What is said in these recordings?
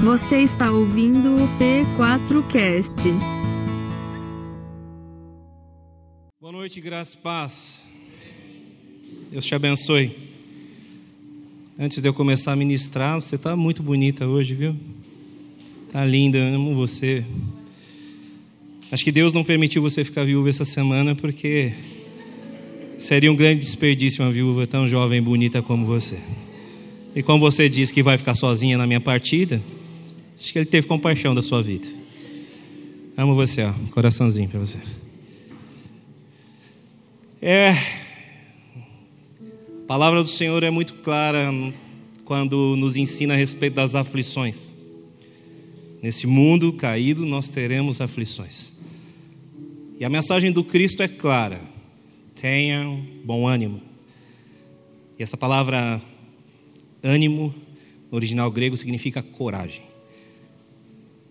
Você está ouvindo o P4Cast. Boa noite, graça e paz. Deus te abençoe. Antes de eu começar a ministrar, você está muito bonita hoje, viu? Tá linda, amo você. Acho que Deus não permitiu você ficar viúva essa semana porque seria um grande desperdício uma viúva tão jovem e bonita como você. E como você disse que vai ficar sozinha na minha partida, acho que ele teve compaixão da sua vida. Amo você, ó, coraçãozinho para você. É, a palavra do Senhor é muito clara quando nos ensina a respeito das aflições. Nesse mundo caído, nós teremos aflições. E a mensagem do Cristo é clara: tenham bom ânimo. E essa palavra ânimo, no original grego, significa coragem.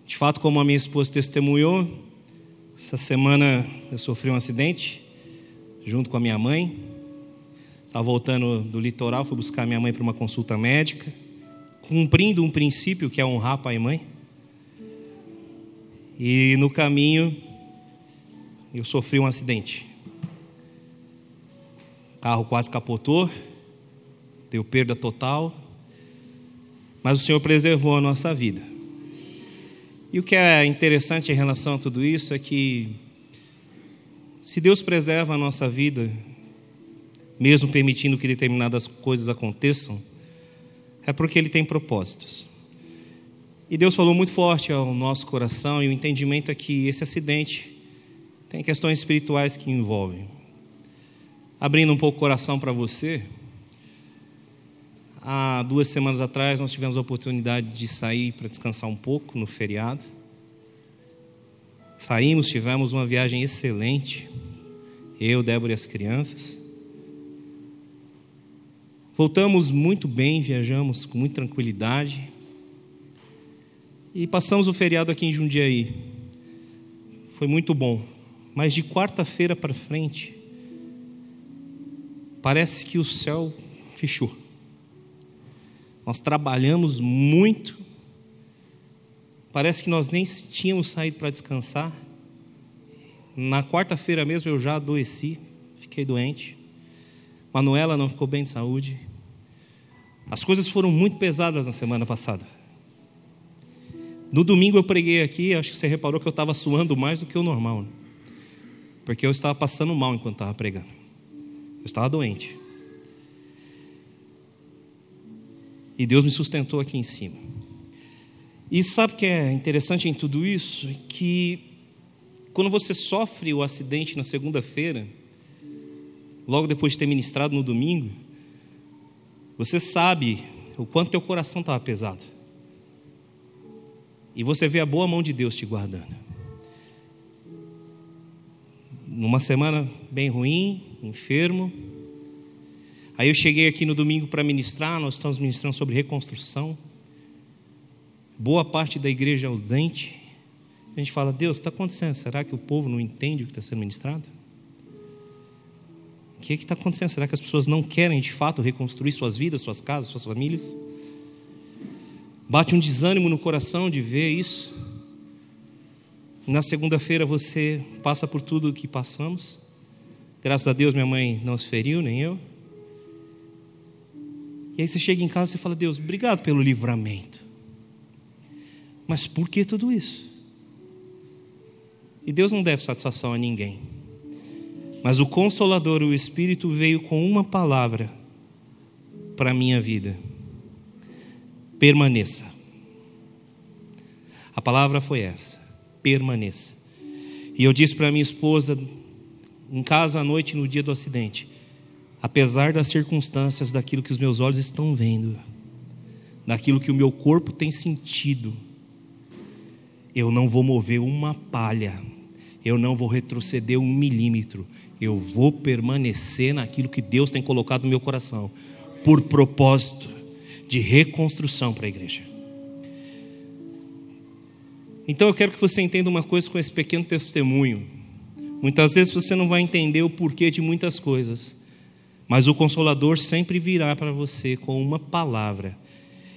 De fato, como a minha esposa testemunhou, essa semana eu sofri um acidente junto com a minha mãe. Estava voltando do litoral, fui buscar minha mãe para uma consulta médica, cumprindo um princípio que é honrar pai e mãe. E no caminho eu sofri um acidente. O carro quase capotou, deu perda total, mas o Senhor preservou a nossa vida. E o que é interessante em relação a tudo isso é que, se Deus preserva a nossa vida, mesmo permitindo que determinadas coisas aconteçam, é porque Ele tem propósitos. E Deus falou muito forte ao nosso coração, e o entendimento é que esse acidente tem questões espirituais que envolvem. Abrindo um pouco o coração para você, há duas semanas atrás nós tivemos a oportunidade de sair para descansar um pouco no feriado. Saímos, tivemos uma viagem excelente, eu, Débora e as crianças. Voltamos muito bem, viajamos com muita tranquilidade. E passamos o feriado aqui em Jundiaí. Foi muito bom. Mas de quarta-feira para frente, parece que o céu fechou. Nós trabalhamos muito. Parece que nós nem tínhamos saído para descansar. Na quarta-feira mesmo eu já adoeci, fiquei doente. Manuela não ficou bem de saúde. As coisas foram muito pesadas na semana passada. No domingo eu preguei aqui, acho que você reparou que eu estava suando mais do que o normal. Né? porque eu estava passando mal enquanto estava pregando. Eu estava doente. E Deus me sustentou aqui em cima. E sabe o que é interessante em tudo isso? Que quando você sofre o acidente na segunda-feira, logo depois de ter ministrado no domingo, você sabe o quanto teu coração estava pesado. E você vê a boa mão de Deus te guardando numa semana bem ruim, enfermo. Aí eu cheguei aqui no domingo para ministrar, nós estamos ministrando sobre reconstrução. Boa parte da igreja ausente. A gente fala, Deus, está acontecendo? Será que o povo não entende o que está sendo ministrado? O que está acontecendo? Será que as pessoas não querem de fato reconstruir suas vidas, suas casas, suas famílias? Bate um desânimo no coração de ver isso. Na segunda-feira você passa por tudo o que passamos. Graças a Deus minha mãe não se feriu, nem eu. E aí você chega em casa e fala: Deus, obrigado pelo livramento. Mas por que tudo isso? E Deus não deve satisfação a ninguém. Mas o Consolador, o Espírito, veio com uma palavra para a minha vida: permaneça. A palavra foi essa permaneça. E eu disse para minha esposa, em casa à noite, no dia do acidente, apesar das circunstâncias, daquilo que os meus olhos estão vendo, daquilo que o meu corpo tem sentido, eu não vou mover uma palha, eu não vou retroceder um milímetro, eu vou permanecer naquilo que Deus tem colocado no meu coração, por propósito de reconstrução para a igreja. Então eu quero que você entenda uma coisa com esse pequeno testemunho. Muitas vezes você não vai entender o porquê de muitas coisas, mas o Consolador sempre virá para você com uma palavra.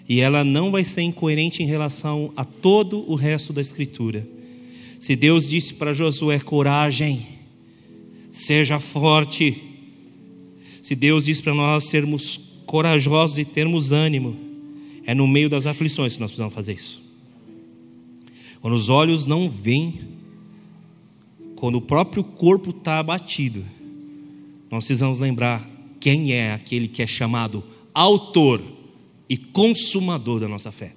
e ela não vai ser incoerente em relação a todo o resto da Escritura. Se Deus disse para Josué: coragem, seja forte. Se Deus disse para nós sermos corajosos e termos ânimo, é no meio das aflições que nós precisamos fazer isso. Quando os olhos não veem, quando o próprio corpo está abatido, nós precisamos lembrar quem é aquele que é chamado autor e consumador da nossa fé.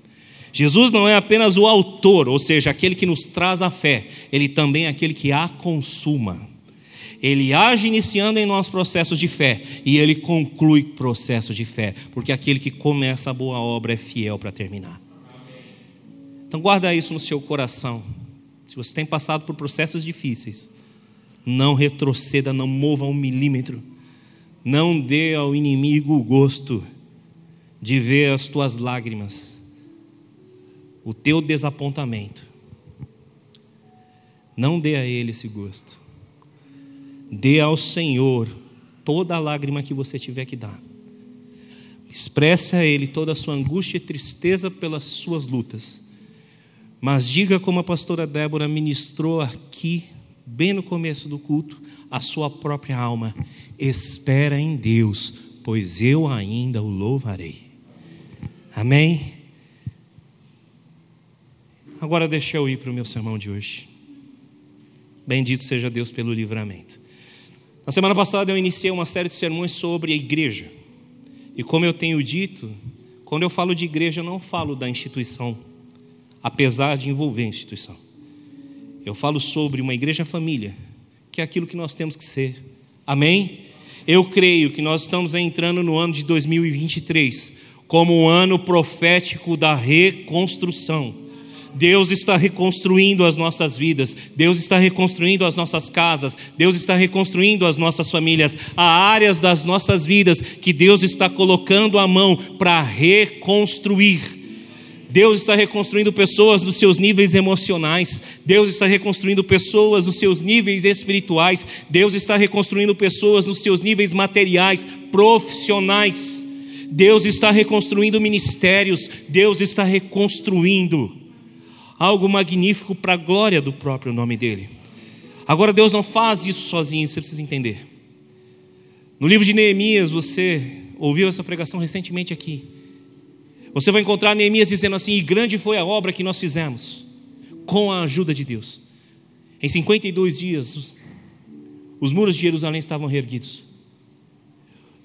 Jesus não é apenas o autor, ou seja, aquele que nos traz a fé, ele também é aquele que a consuma. Ele age iniciando em nós processos de fé e ele conclui processos de fé, porque aquele que começa a boa obra é fiel para terminar. Então guarda isso no seu coração. Se você tem passado por processos difíceis, não retroceda, não mova um milímetro. Não dê ao inimigo o gosto de ver as tuas lágrimas, o teu desapontamento. Não dê a ele esse gosto. Dê ao Senhor toda a lágrima que você tiver que dar. Expresse a Ele toda a sua angústia e tristeza pelas suas lutas. Mas diga como a pastora Débora ministrou aqui, bem no começo do culto, a sua própria alma: espera em Deus, pois eu ainda o louvarei. Amém? Agora deixa eu ir para o meu sermão de hoje. Bendito seja Deus pelo livramento. Na semana passada eu iniciei uma série de sermões sobre a igreja. E como eu tenho dito, quando eu falo de igreja, eu não falo da instituição, apesar de envolver a instituição. Eu falo sobre uma igreja família, que é aquilo que nós temos que ser. Amém? Eu creio que nós estamos entrando no ano de 2023 como um ano profético da reconstrução. Deus está reconstruindo as nossas vidas, Deus está reconstruindo as nossas casas, Deus está reconstruindo as nossas famílias. Há áreas das nossas vidas que Deus está colocando a mão para reconstruir. Deus está reconstruindo pessoas nos seus níveis emocionais, Deus está reconstruindo pessoas nos seus níveis espirituais, Deus está reconstruindo pessoas nos seus níveis materiais, profissionais. Deus está reconstruindo ministérios, Deus está reconstruindo algo magnífico para a glória do próprio nome dEle. Agora, Deus não faz isso sozinho, você precisa entender. No livro de Neemias, você ouviu essa pregação recentemente aqui. Você vai encontrar Neemias dizendo assim: E grande foi a obra que nós fizemos, com a ajuda de Deus. Em 52 dias, os, os muros de Jerusalém estavam reerguidos.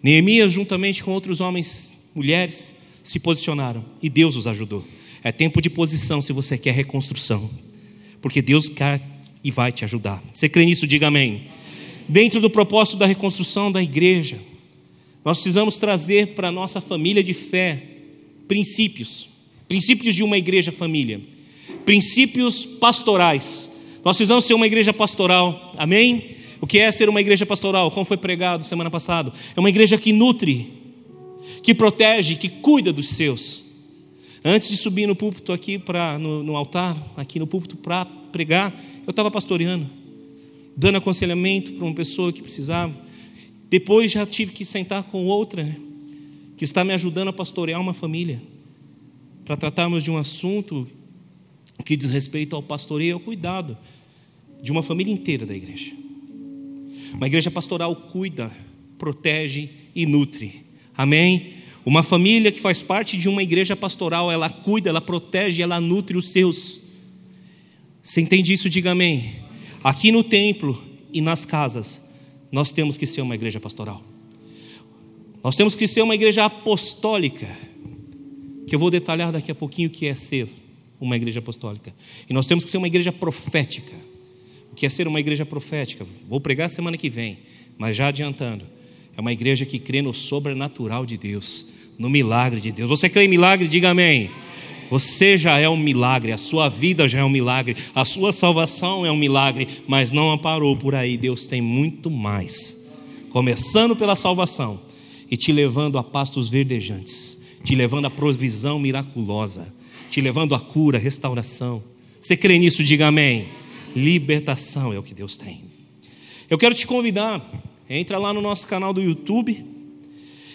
Neemias, juntamente com outros homens, mulheres, se posicionaram e Deus os ajudou. É tempo de posição se você quer reconstrução, porque Deus quer e vai te ajudar. Você crê nisso? Diga amém. Dentro do propósito da reconstrução da igreja, nós precisamos trazer para a nossa família de fé princípios, princípios de uma igreja família, princípios pastorais. Nós precisamos ser uma igreja pastoral, amém? O que é ser uma igreja pastoral? Como foi pregado semana passada? É uma igreja que nutre, que protege, que cuida dos seus. Antes de subir no púlpito aqui para no, no, altar, aqui no púlpito para pregar, eu estava pastoreando, dando aconselhamento para uma pessoa que precisava. Depois já tive que sentar com outra né, que está me ajudando a pastorear uma família, para tratarmos de um assunto que diz respeito ao pastoreio e ao cuidado de uma família inteira da igreja. Uma igreja pastoral cuida, protege e nutre. Amém? Uma família que faz parte de uma igreja pastoral, ela cuida, ela protege, ela nutre os seus. Você entende isso? Diga amém. Aqui no templo e nas casas, nós temos que ser uma igreja pastoral. Nós temos que ser uma igreja apostólica, que eu vou detalhar daqui a pouquinho o que é ser uma igreja apostólica. E nós temos que ser uma igreja profética que é ser uma igreja profética. Vou pregar semana que vem, mas já adiantando, é uma igreja que crê no sobrenatural de Deus, no milagre de Deus. Você crê em milagre? Diga amém. Você já é um milagre, a sua vida já é um milagre, a sua salvação é um milagre, mas não parou por aí. Deus tem muito mais. Começando pela salvação e te levando a pastos verdejantes, te levando a provisão miraculosa, te levando a cura, restauração. Você crê nisso? Diga amém. Libertação é o que Deus tem. Eu quero te convidar, entra lá no nosso canal do YouTube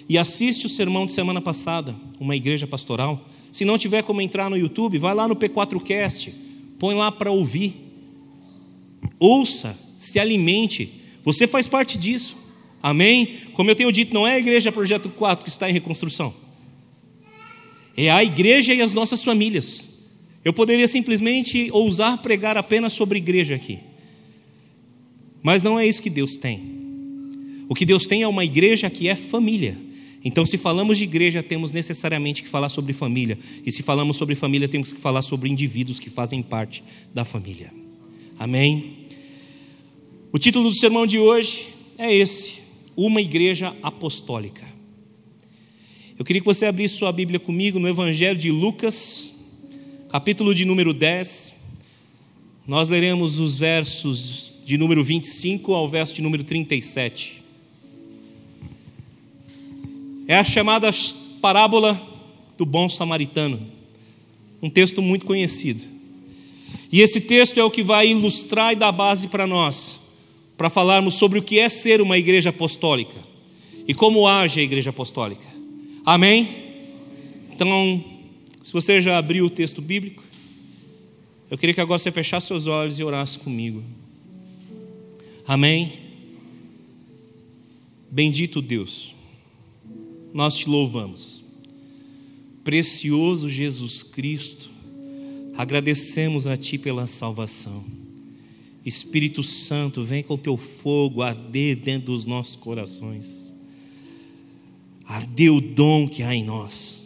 e assiste o sermão de semana passada, uma igreja pastoral. Se não tiver como entrar no YouTube, vai lá no P4Cast, põe lá para ouvir. Ouça, se alimente. Você faz parte disso. Amém? Como eu tenho dito, não é a igreja Projeto 4 que está em reconstrução. É a igreja e as nossas famílias. Eu poderia simplesmente ousar pregar apenas sobre igreja aqui. Mas não é isso que Deus tem. O que Deus tem é uma igreja que é família. Então, se falamos de igreja, temos necessariamente que falar sobre família. E se falamos sobre família, temos que falar sobre indivíduos que fazem parte da família. Amém? O título do sermão de hoje é esse: Uma Igreja Apostólica. Eu queria que você abrisse sua Bíblia comigo no Evangelho de Lucas, capítulo de número 10. Nós leremos os versos de número 25 ao verso de número 37. É a chamada parábola do bom samaritano, um texto muito conhecido. E esse texto é o que vai ilustrar e dar base para nós, para falarmos sobre o que é ser uma igreja apostólica e como age a igreja apostólica. Amém? Então, se você já abriu o texto bíblico, eu queria que agora você fechasse seus olhos e orasse comigo. Amém? Bendito Deus, nós te louvamos. Precioso Jesus Cristo, agradecemos a Ti pela salvação. Espírito Santo, vem com teu fogo arder dentro dos nossos corações arder o dom que há em nós.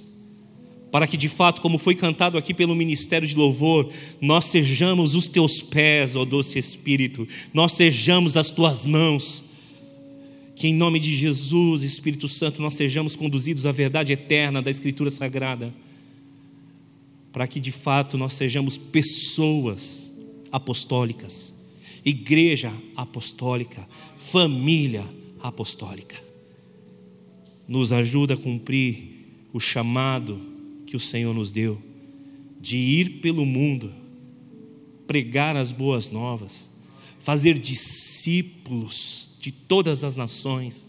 Para que de fato, como foi cantado aqui pelo ministério de louvor, nós sejamos os teus pés, ó doce Espírito, nós sejamos as tuas mãos. Que em nome de Jesus, Espírito Santo, nós sejamos conduzidos à verdade eterna da Escritura Sagrada. Para que de fato nós sejamos pessoas apostólicas, igreja apostólica, família apostólica. Nos ajuda a cumprir o chamado que o Senhor nos deu de ir pelo mundo, pregar as boas novas, fazer discípulos de todas as nações,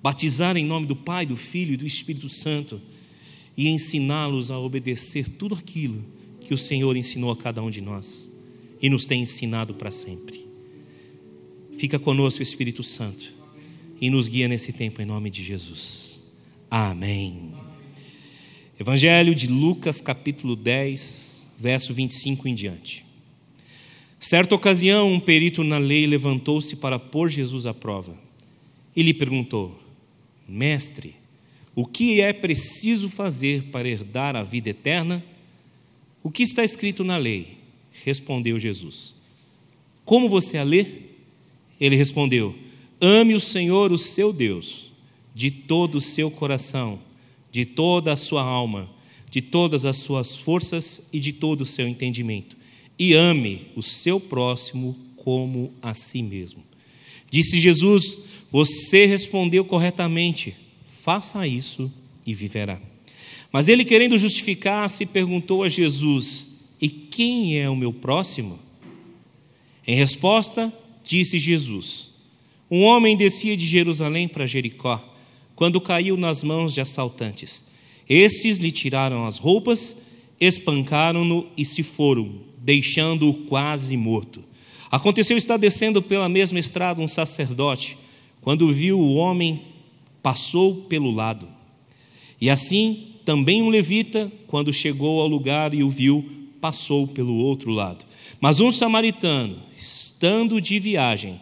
batizar em nome do Pai, do Filho e do Espírito Santo e ensiná-los a obedecer tudo aquilo que o Senhor ensinou a cada um de nós e nos tem ensinado para sempre. Fica conosco, Espírito Santo e nos guia nesse tempo em nome de Jesus. Amém. Evangelho de Lucas, capítulo 10, verso 25 em diante. Certa ocasião, um perito na lei levantou-se para pôr Jesus à prova e lhe perguntou: Mestre, o que é preciso fazer para herdar a vida eterna? O que está escrito na lei? Respondeu Jesus. Como você a lê? Ele respondeu: Ame o Senhor, o seu Deus, de todo o seu coração, de toda a sua alma, de todas as suas forças e de todo o seu entendimento. E ame o seu próximo como a si mesmo. Disse Jesus: Você respondeu corretamente, faça isso e viverá. Mas ele, querendo justificar-se, perguntou a Jesus: quem é o meu próximo? Em resposta, disse Jesus: um homem descia de Jerusalém para Jericó, quando caiu nas mãos de assaltantes. Estes lhe tiraram as roupas, espancaram-no e se foram, deixando-o quase morto. Aconteceu estar descendo pela mesma estrada um sacerdote, quando viu o homem, passou pelo lado. E assim também um levita, quando chegou ao lugar e o viu, passou pelo outro lado. Mas um samaritano, estando de viagem,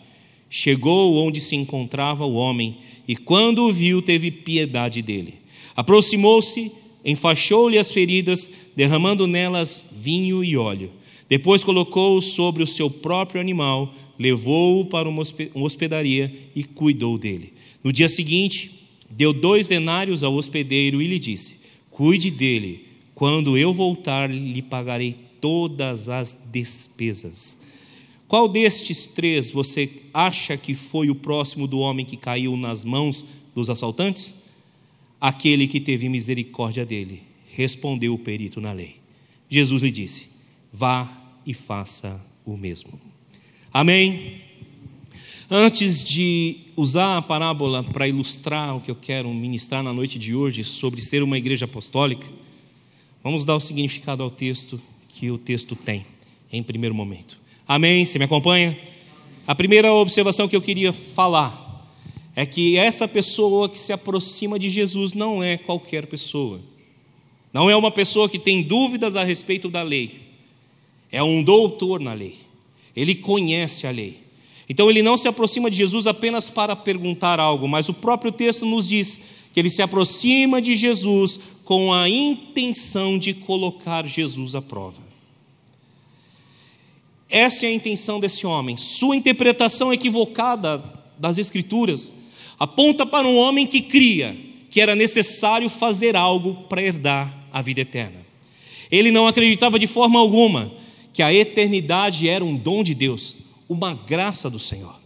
chegou onde se encontrava o homem e, quando o viu, teve piedade dele. Aproximou-se, enfaixou-lhe as feridas, derramando nelas vinho e óleo. Depois colocou-o sobre o seu próprio animal, levou-o para uma hospedaria e cuidou dele. No dia seguinte, deu dois denários ao hospedeiro e lhe disse: Cuide dele, quando eu voltar, lhe pagarei todas as despesas. Qual destes três você acha que foi o próximo do homem que caiu nas mãos dos assaltantes? Aquele que teve misericórdia dele, respondeu o perito na lei. Jesus lhe disse: Vá e faça o mesmo. Amém? Antes de usar a parábola para ilustrar o que eu quero ministrar na noite de hoje sobre ser uma igreja apostólica, Vamos dar o significado ao texto que o texto tem, em primeiro momento. Amém? Você me acompanha? A primeira observação que eu queria falar é que essa pessoa que se aproxima de Jesus não é qualquer pessoa. Não é uma pessoa que tem dúvidas a respeito da lei. É um doutor na lei. Ele conhece a lei. Então ele não se aproxima de Jesus apenas para perguntar algo, mas o próprio texto nos diz que ele se aproxima de Jesus com a intenção de colocar Jesus à prova. Essa é a intenção desse homem. Sua interpretação equivocada das Escrituras aponta para um homem que cria que era necessário fazer algo para herdar a vida eterna. Ele não acreditava de forma alguma que a eternidade era um dom de Deus, uma graça do Senhor.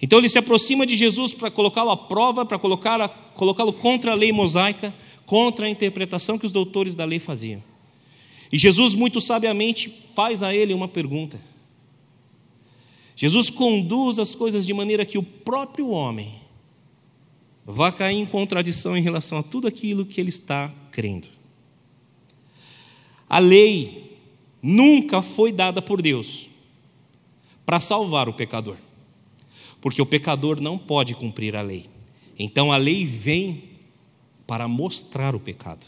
Então ele se aproxima de Jesus para colocá-lo à prova, para colocá-lo contra a lei mosaica, contra a interpretação que os doutores da lei faziam. E Jesus, muito sabiamente, faz a ele uma pergunta. Jesus conduz as coisas de maneira que o próprio homem vá cair em contradição em relação a tudo aquilo que ele está crendo. A lei nunca foi dada por Deus para salvar o pecador, porque o pecador não pode cumprir a lei. Então a lei vem para mostrar o pecado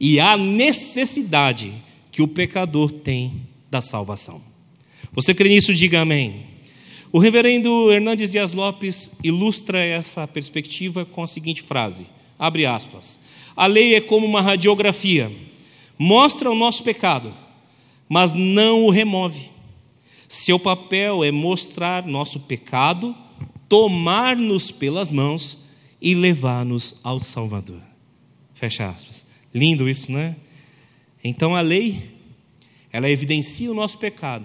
e a necessidade que o pecador tem da salvação. Você crê nisso? Diga amém. O reverendo Hernandes Dias Lopes ilustra essa perspectiva com a seguinte frase: abre aspas. A lei é como uma radiografia, mostra o nosso pecado, mas não o remove. Seu papel é mostrar nosso pecado, tomar-nos pelas mãos e levar-nos ao Salvador. Fecha aspas. Lindo isso, não é? Então a lei, ela evidencia o nosso pecado,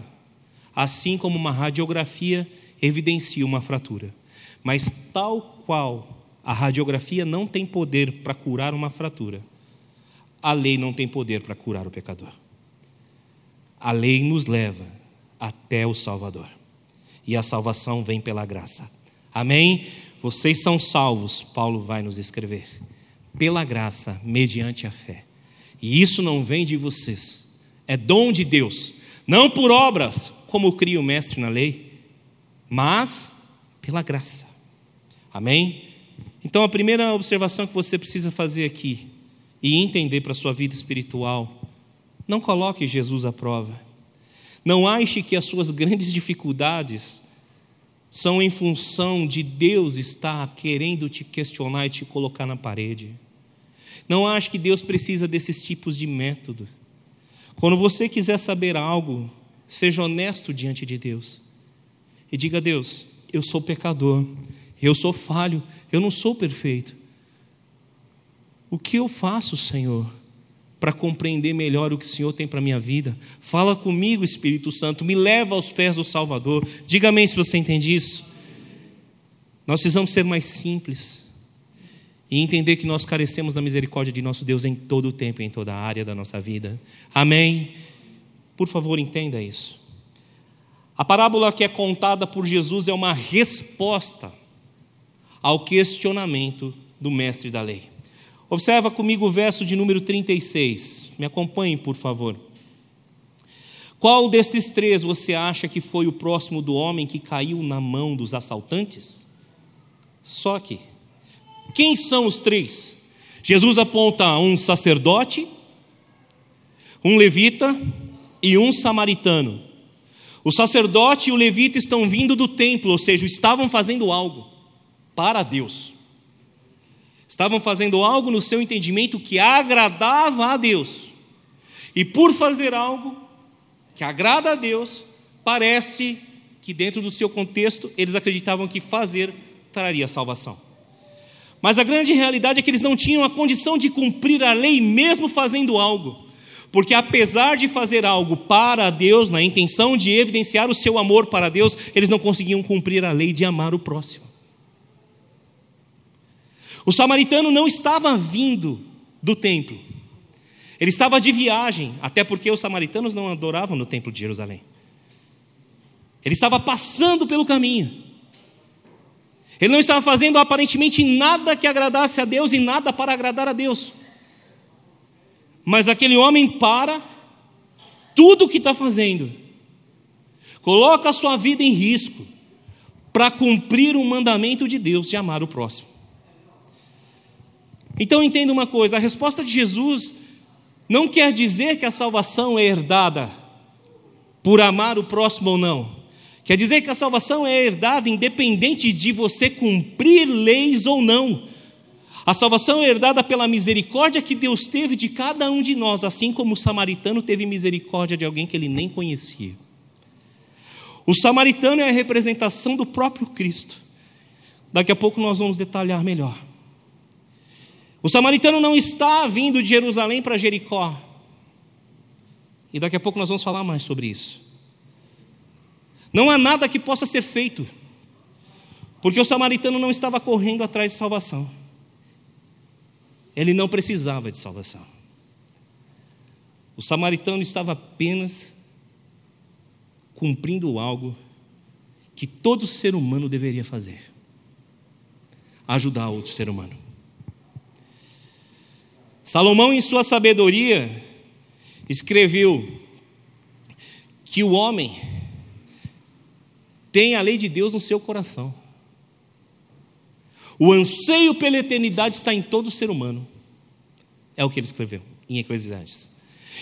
assim como uma radiografia evidencia uma fratura. Mas, tal qual a radiografia não tem poder para curar uma fratura, a lei não tem poder para curar o pecador. A lei nos leva até o Salvador. E a salvação vem pela graça. Amém? Vocês são salvos, Paulo vai nos escrever, pela graça, mediante a fé. E isso não vem de vocês, é dom de Deus, não por obras, como cria o mestre na lei mas pela graça. Amém? Então, a primeira observação que você precisa fazer aqui e entender para a sua vida espiritual: não coloque Jesus à prova. Não ache que as suas grandes dificuldades são em função de Deus estar querendo te questionar e te colocar na parede. Não ache que Deus precisa desses tipos de método. Quando você quiser saber algo, seja honesto diante de Deus e diga a Deus: eu sou pecador, eu sou falho, eu não sou perfeito. O que eu faço, Senhor, para compreender melhor o que o Senhor tem para a minha vida? Fala comigo, Espírito Santo, me leva aos pés do Salvador. Diga amém se você entende isso. Nós precisamos ser mais simples e entender que nós carecemos da misericórdia de nosso Deus em todo o tempo, em toda a área da nossa vida. Amém? Por favor, entenda isso. A parábola que é contada por Jesus é uma resposta ao questionamento do mestre da lei. Observa comigo o verso de número 36. Me acompanhe, por favor. Qual desses três você acha que foi o próximo do homem que caiu na mão dos assaltantes? Só que, quem são os três? Jesus aponta um sacerdote, um levita e um samaritano. O sacerdote e o levita estão vindo do templo, ou seja, estavam fazendo algo para Deus. Estavam fazendo algo no seu entendimento que agradava a Deus. E por fazer algo que agrada a Deus, parece que dentro do seu contexto eles acreditavam que fazer traria salvação. Mas a grande realidade é que eles não tinham a condição de cumprir a lei mesmo fazendo algo. Porque apesar de fazer algo para Deus, na intenção de evidenciar o seu amor para Deus, eles não conseguiam cumprir a lei de amar o próximo. O samaritano não estava vindo do templo, ele estava de viagem, até porque os samaritanos não adoravam no templo de Jerusalém. Ele estava passando pelo caminho. Ele não estava fazendo aparentemente nada que agradasse a Deus e nada para agradar a Deus. Mas aquele homem para tudo o que está fazendo, coloca a sua vida em risco para cumprir o mandamento de Deus de amar o próximo. Então entenda uma coisa: a resposta de Jesus não quer dizer que a salvação é herdada por amar o próximo ou não. Quer dizer que a salvação é herdada independente de você cumprir leis ou não. A salvação é herdada pela misericórdia que Deus teve de cada um de nós, assim como o samaritano teve misericórdia de alguém que ele nem conhecia. O samaritano é a representação do próprio Cristo. Daqui a pouco nós vamos detalhar melhor. O samaritano não está vindo de Jerusalém para Jericó. E daqui a pouco nós vamos falar mais sobre isso. Não há nada que possa ser feito, porque o samaritano não estava correndo atrás de salvação. Ele não precisava de salvação. O samaritano estava apenas cumprindo algo que todo ser humano deveria fazer: ajudar outro ser humano. Salomão, em sua sabedoria, escreveu que o homem tem a lei de Deus no seu coração. O anseio pela eternidade está em todo ser humano. É o que ele escreveu em Eclesiastes.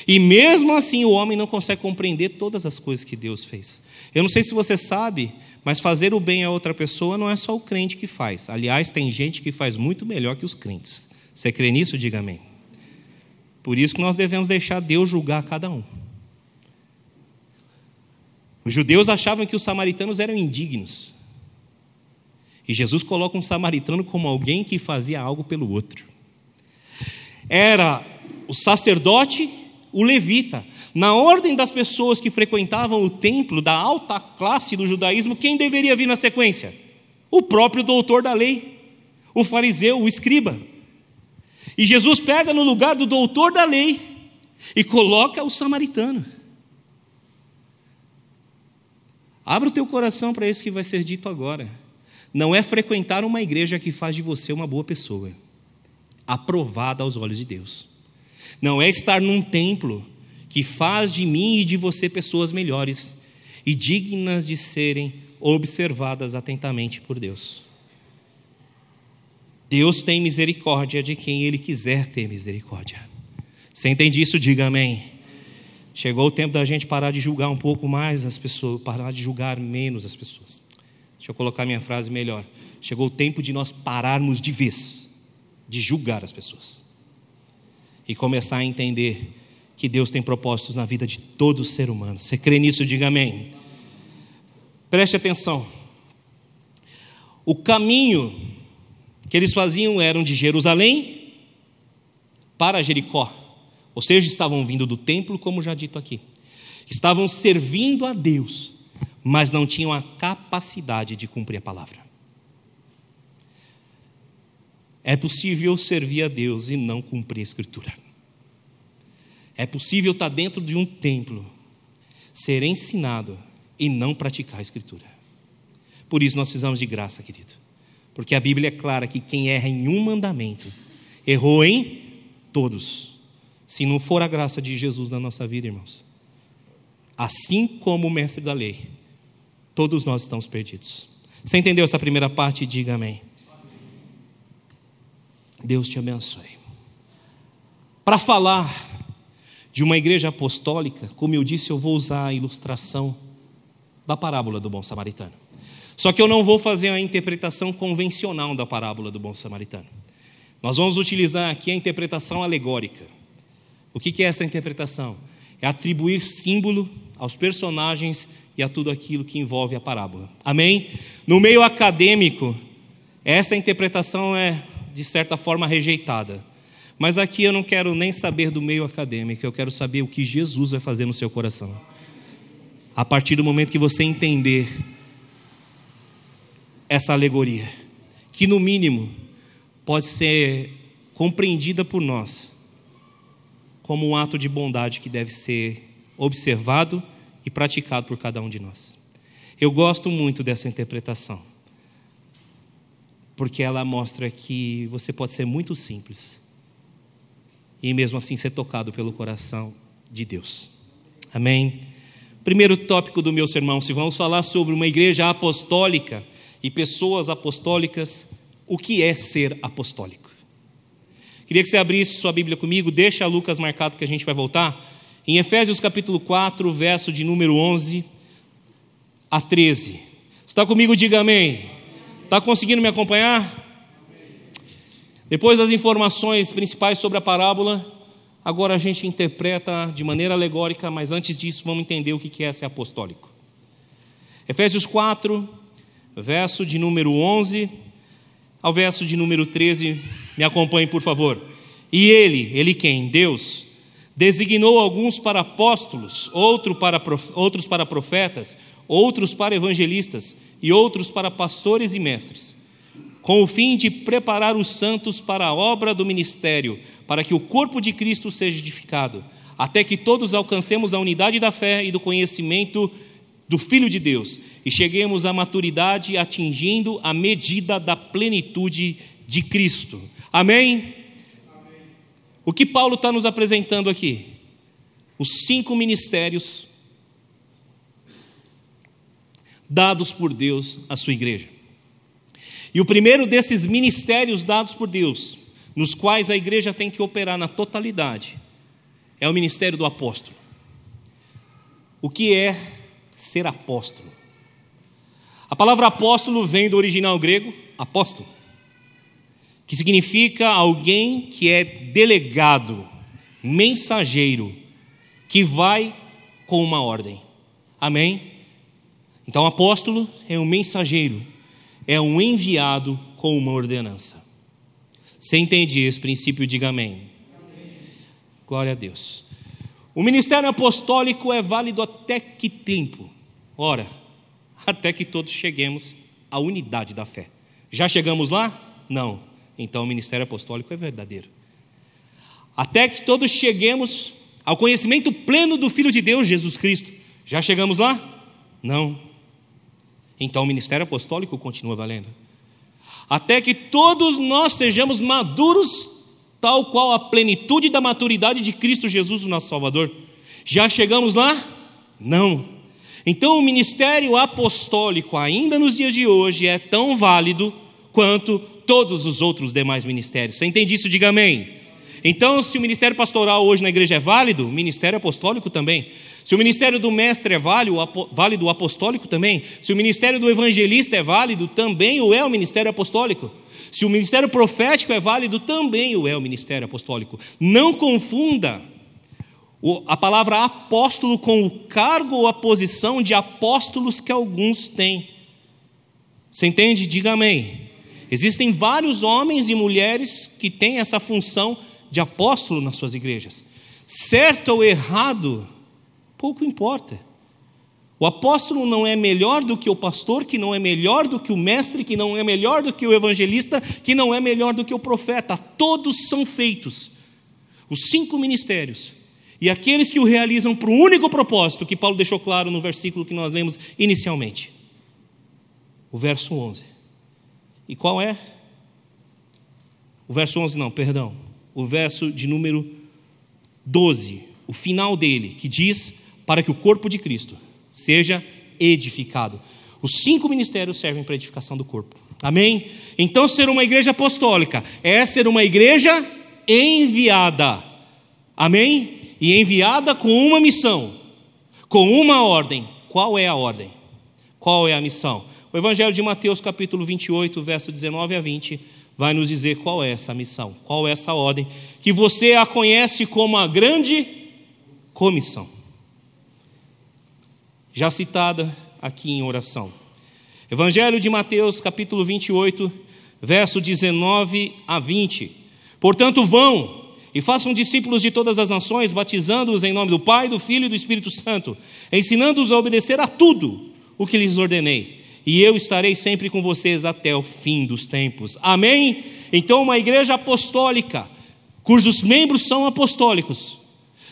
E mesmo assim o homem não consegue compreender todas as coisas que Deus fez. Eu não sei se você sabe, mas fazer o bem a outra pessoa não é só o crente que faz. Aliás, tem gente que faz muito melhor que os crentes. Você crê nisso? Diga amém. Por isso que nós devemos deixar Deus julgar cada um. Os judeus achavam que os samaritanos eram indignos. E Jesus coloca um samaritano como alguém que fazia algo pelo outro. Era o sacerdote, o levita. Na ordem das pessoas que frequentavam o templo da alta classe do judaísmo, quem deveria vir na sequência? O próprio doutor da lei, o fariseu, o escriba. E Jesus pega no lugar do doutor da lei e coloca o samaritano. Abra o teu coração para isso que vai ser dito agora. Não é frequentar uma igreja que faz de você uma boa pessoa, aprovada aos olhos de Deus. Não é estar num templo que faz de mim e de você pessoas melhores e dignas de serem observadas atentamente por Deus. Deus tem misericórdia de quem Ele quiser ter misericórdia. Você entende isso? Diga amém. Chegou o tempo da gente parar de julgar um pouco mais as pessoas, parar de julgar menos as pessoas. Deixa eu colocar minha frase melhor. Chegou o tempo de nós pararmos de vez de julgar as pessoas e começar a entender que Deus tem propósitos na vida de todo ser humano. Você crê nisso? Diga amém. Preste atenção. O caminho que eles faziam eram de Jerusalém para Jericó. Ou seja, estavam vindo do templo, como já dito aqui. Estavam servindo a Deus, mas não tinham a capacidade de cumprir a palavra. É possível servir a Deus e não cumprir a Escritura. É possível estar dentro de um templo, ser ensinado e não praticar a Escritura. Por isso nós precisamos de graça, querido. Porque a Bíblia é clara que quem erra em um mandamento, errou em todos. Se não for a graça de Jesus na nossa vida, irmãos, assim como o mestre da lei, todos nós estamos perdidos. Você entendeu essa primeira parte? Diga amém. Deus te abençoe. Para falar de uma igreja apostólica, como eu disse, eu vou usar a ilustração da parábola do bom samaritano. Só que eu não vou fazer a interpretação convencional da parábola do bom samaritano. Nós vamos utilizar aqui a interpretação alegórica. O que é essa interpretação? É atribuir símbolo aos personagens e a tudo aquilo que envolve a parábola. Amém? No meio acadêmico, essa interpretação é, de certa forma, rejeitada. Mas aqui eu não quero nem saber do meio acadêmico, eu quero saber o que Jesus vai fazer no seu coração. A partir do momento que você entender essa alegoria, que no mínimo pode ser compreendida por nós como um ato de bondade que deve ser observado e praticado por cada um de nós. Eu gosto muito dessa interpretação, porque ela mostra que você pode ser muito simples, e mesmo assim ser tocado pelo coração de Deus. Amém? Primeiro tópico do meu sermão, se vamos falar sobre uma igreja apostólica e pessoas apostólicas, o que é ser apostólico? Queria que você abrisse sua Bíblia comigo, deixa Lucas marcado que a gente vai voltar. Em Efésios capítulo 4, verso de número 11 a 13. Está comigo? Diga amém. Está conseguindo me acompanhar? Depois das informações principais sobre a parábola, agora a gente interpreta de maneira alegórica, mas antes disso vamos entender o que é ser apostólico. Efésios 4, verso de número 11 ao verso de número 13, me acompanhe por favor. E ele, ele quem? Deus, designou alguns para apóstolos, outro para, outros para profetas, outros para evangelistas e outros para pastores e mestres com o fim de preparar os santos para a obra do ministério, para que o corpo de Cristo seja edificado, até que todos alcancemos a unidade da fé e do conhecimento do Filho de Deus e cheguemos à maturidade, atingindo a medida da plenitude de Cristo. Amém? Amém. O que Paulo está nos apresentando aqui? Os cinco ministérios dados por Deus à sua igreja. E o primeiro desses ministérios dados por Deus, nos quais a igreja tem que operar na totalidade, é o ministério do apóstolo. O que é ser apóstolo? A palavra apóstolo vem do original grego, apóstolo, que significa alguém que é delegado, mensageiro, que vai com uma ordem. Amém? Então, apóstolo é um mensageiro é um enviado com uma ordenança. Você entende esse princípio? Diga amém. amém. Glória a Deus. O ministério apostólico é válido até que tempo? Ora, até que todos cheguemos à unidade da fé. Já chegamos lá? Não. Então o ministério apostólico é verdadeiro. Até que todos cheguemos ao conhecimento pleno do Filho de Deus, Jesus Cristo. Já chegamos lá? Não. Então o ministério apostólico continua valendo. Até que todos nós sejamos maduros, tal qual a plenitude da maturidade de Cristo Jesus, o nosso Salvador. Já chegamos lá? Não. Então o ministério apostólico, ainda nos dias de hoje, é tão válido quanto todos os outros demais ministérios. Você entende isso? Diga amém. Então, se o ministério pastoral hoje na igreja é válido, o ministério apostólico também. Se o ministério do mestre é válido, válido o apostólico também. Se o ministério do evangelista é válido, também o é o ministério apostólico. Se o ministério profético é válido, também o é o ministério apostólico. Não confunda a palavra apóstolo com o cargo ou a posição de apóstolos que alguns têm. Você entende? Diga amém. Existem vários homens e mulheres que têm essa função de apóstolo nas suas igrejas. Certo ou errado, Pouco importa. O apóstolo não é melhor do que o pastor, que não é melhor do que o mestre, que não é melhor do que o evangelista, que não é melhor do que o profeta. Todos são feitos. Os cinco ministérios. E aqueles que o realizam para o único propósito que Paulo deixou claro no versículo que nós lemos inicialmente. O verso 11. E qual é? O verso 11 não, perdão. O verso de número 12, o final dele, que diz: para que o corpo de Cristo seja edificado. Os cinco ministérios servem para edificação do corpo. Amém? Então, ser uma igreja apostólica é ser uma igreja enviada. Amém? E enviada com uma missão, com uma ordem. Qual é a ordem? Qual é a missão? O Evangelho de Mateus, capítulo 28, verso 19 a 20, vai nos dizer qual é essa missão, qual é essa ordem, que você a conhece como a grande comissão já citada aqui em oração. Evangelho de Mateus, capítulo 28, verso 19 a 20. Portanto, vão e façam discípulos de todas as nações, batizando-os em nome do Pai, do Filho e do Espírito Santo, ensinando-os a obedecer a tudo o que lhes ordenei. E eu estarei sempre com vocês até o fim dos tempos. Amém? Então, uma igreja apostólica, cujos membros são apostólicos,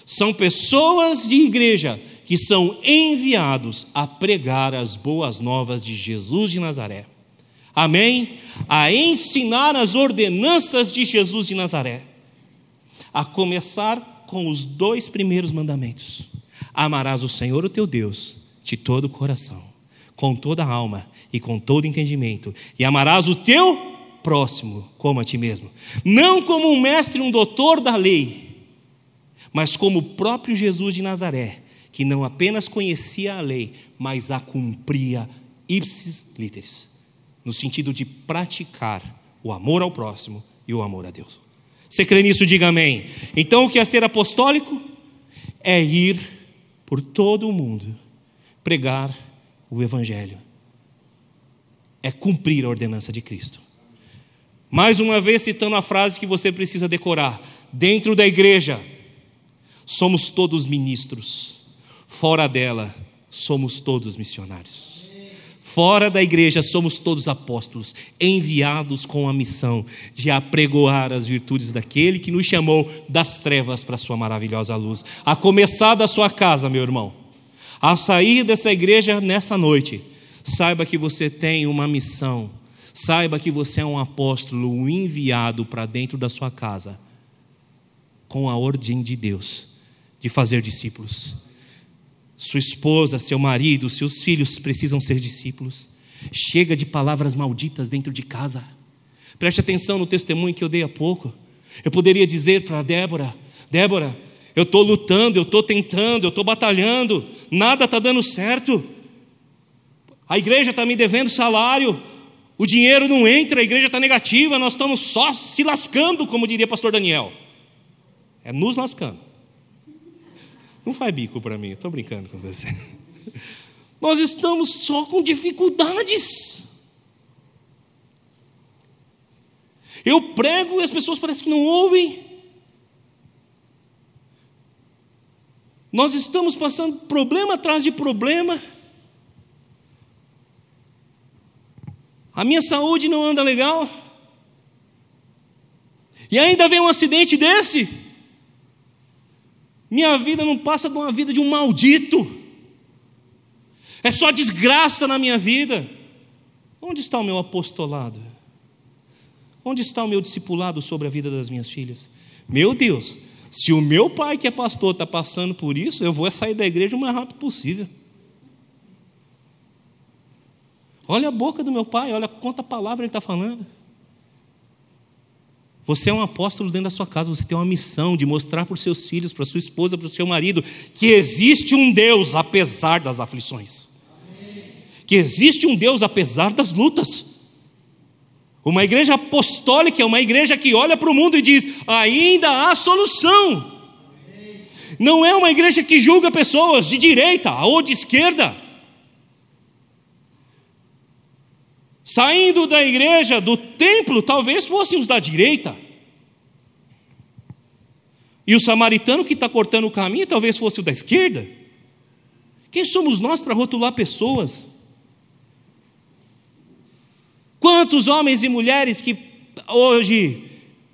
são pessoas de igreja que são enviados a pregar as boas novas de Jesus de Nazaré. Amém? A ensinar as ordenanças de Jesus de Nazaré. a começar com os dois primeiros mandamentos: Amarás o Senhor, o teu Deus, de todo o coração, com toda a alma e com todo entendimento, e amarás o teu próximo como a ti mesmo. Não como um mestre, um doutor da lei, mas como o próprio Jesus de Nazaré, que não apenas conhecia a lei, mas a cumpria ipsis literis, no sentido de praticar o amor ao próximo e o amor a Deus. Você crê nisso? Diga amém. Então, o que é ser apostólico? É ir por todo o mundo, pregar o Evangelho, é cumprir a ordenança de Cristo. Mais uma vez, citando a frase que você precisa decorar: dentro da igreja, somos todos ministros, fora dela, somos todos missionários. Fora da igreja, somos todos apóstolos, enviados com a missão de apregoar as virtudes daquele que nos chamou das trevas para a sua maravilhosa luz. A começar da sua casa, meu irmão, a sair dessa igreja nessa noite, saiba que você tem uma missão, saiba que você é um apóstolo um enviado para dentro da sua casa, com a ordem de Deus de fazer discípulos sua esposa, seu marido, seus filhos precisam ser discípulos. Chega de palavras malditas dentro de casa. Preste atenção no testemunho que eu dei há pouco. Eu poderia dizer para Débora: Débora, eu estou lutando, eu estou tentando, eu estou batalhando, nada está dando certo. A igreja está me devendo salário, o dinheiro não entra, a igreja está negativa, nós estamos só se lascando, como diria pastor Daniel. É nos lascando. Não faz bico para mim, estou brincando com você. Nós estamos só com dificuldades. Eu prego e as pessoas parecem que não ouvem. Nós estamos passando problema atrás de problema. A minha saúde não anda legal. E ainda vem um acidente desse. Minha vida não passa de uma vida de um maldito. É só desgraça na minha vida. Onde está o meu apostolado? Onde está o meu discipulado sobre a vida das minhas filhas? Meu Deus, se o meu pai, que é pastor, está passando por isso, eu vou sair da igreja o mais rápido possível. Olha a boca do meu pai, olha quanta palavra ele está falando. Você é um apóstolo dentro da sua casa, você tem uma missão de mostrar para os seus filhos, para sua esposa, para o seu marido, que existe um Deus apesar das aflições. Que existe um Deus apesar das lutas. Uma igreja apostólica é uma igreja que olha para o mundo e diz: ainda há solução. Não é uma igreja que julga pessoas de direita ou de esquerda. Saindo da igreja, do templo, talvez fossem os da direita. E o samaritano que está cortando o caminho, talvez fosse o da esquerda. Quem somos nós para rotular pessoas? Quantos homens e mulheres que hoje,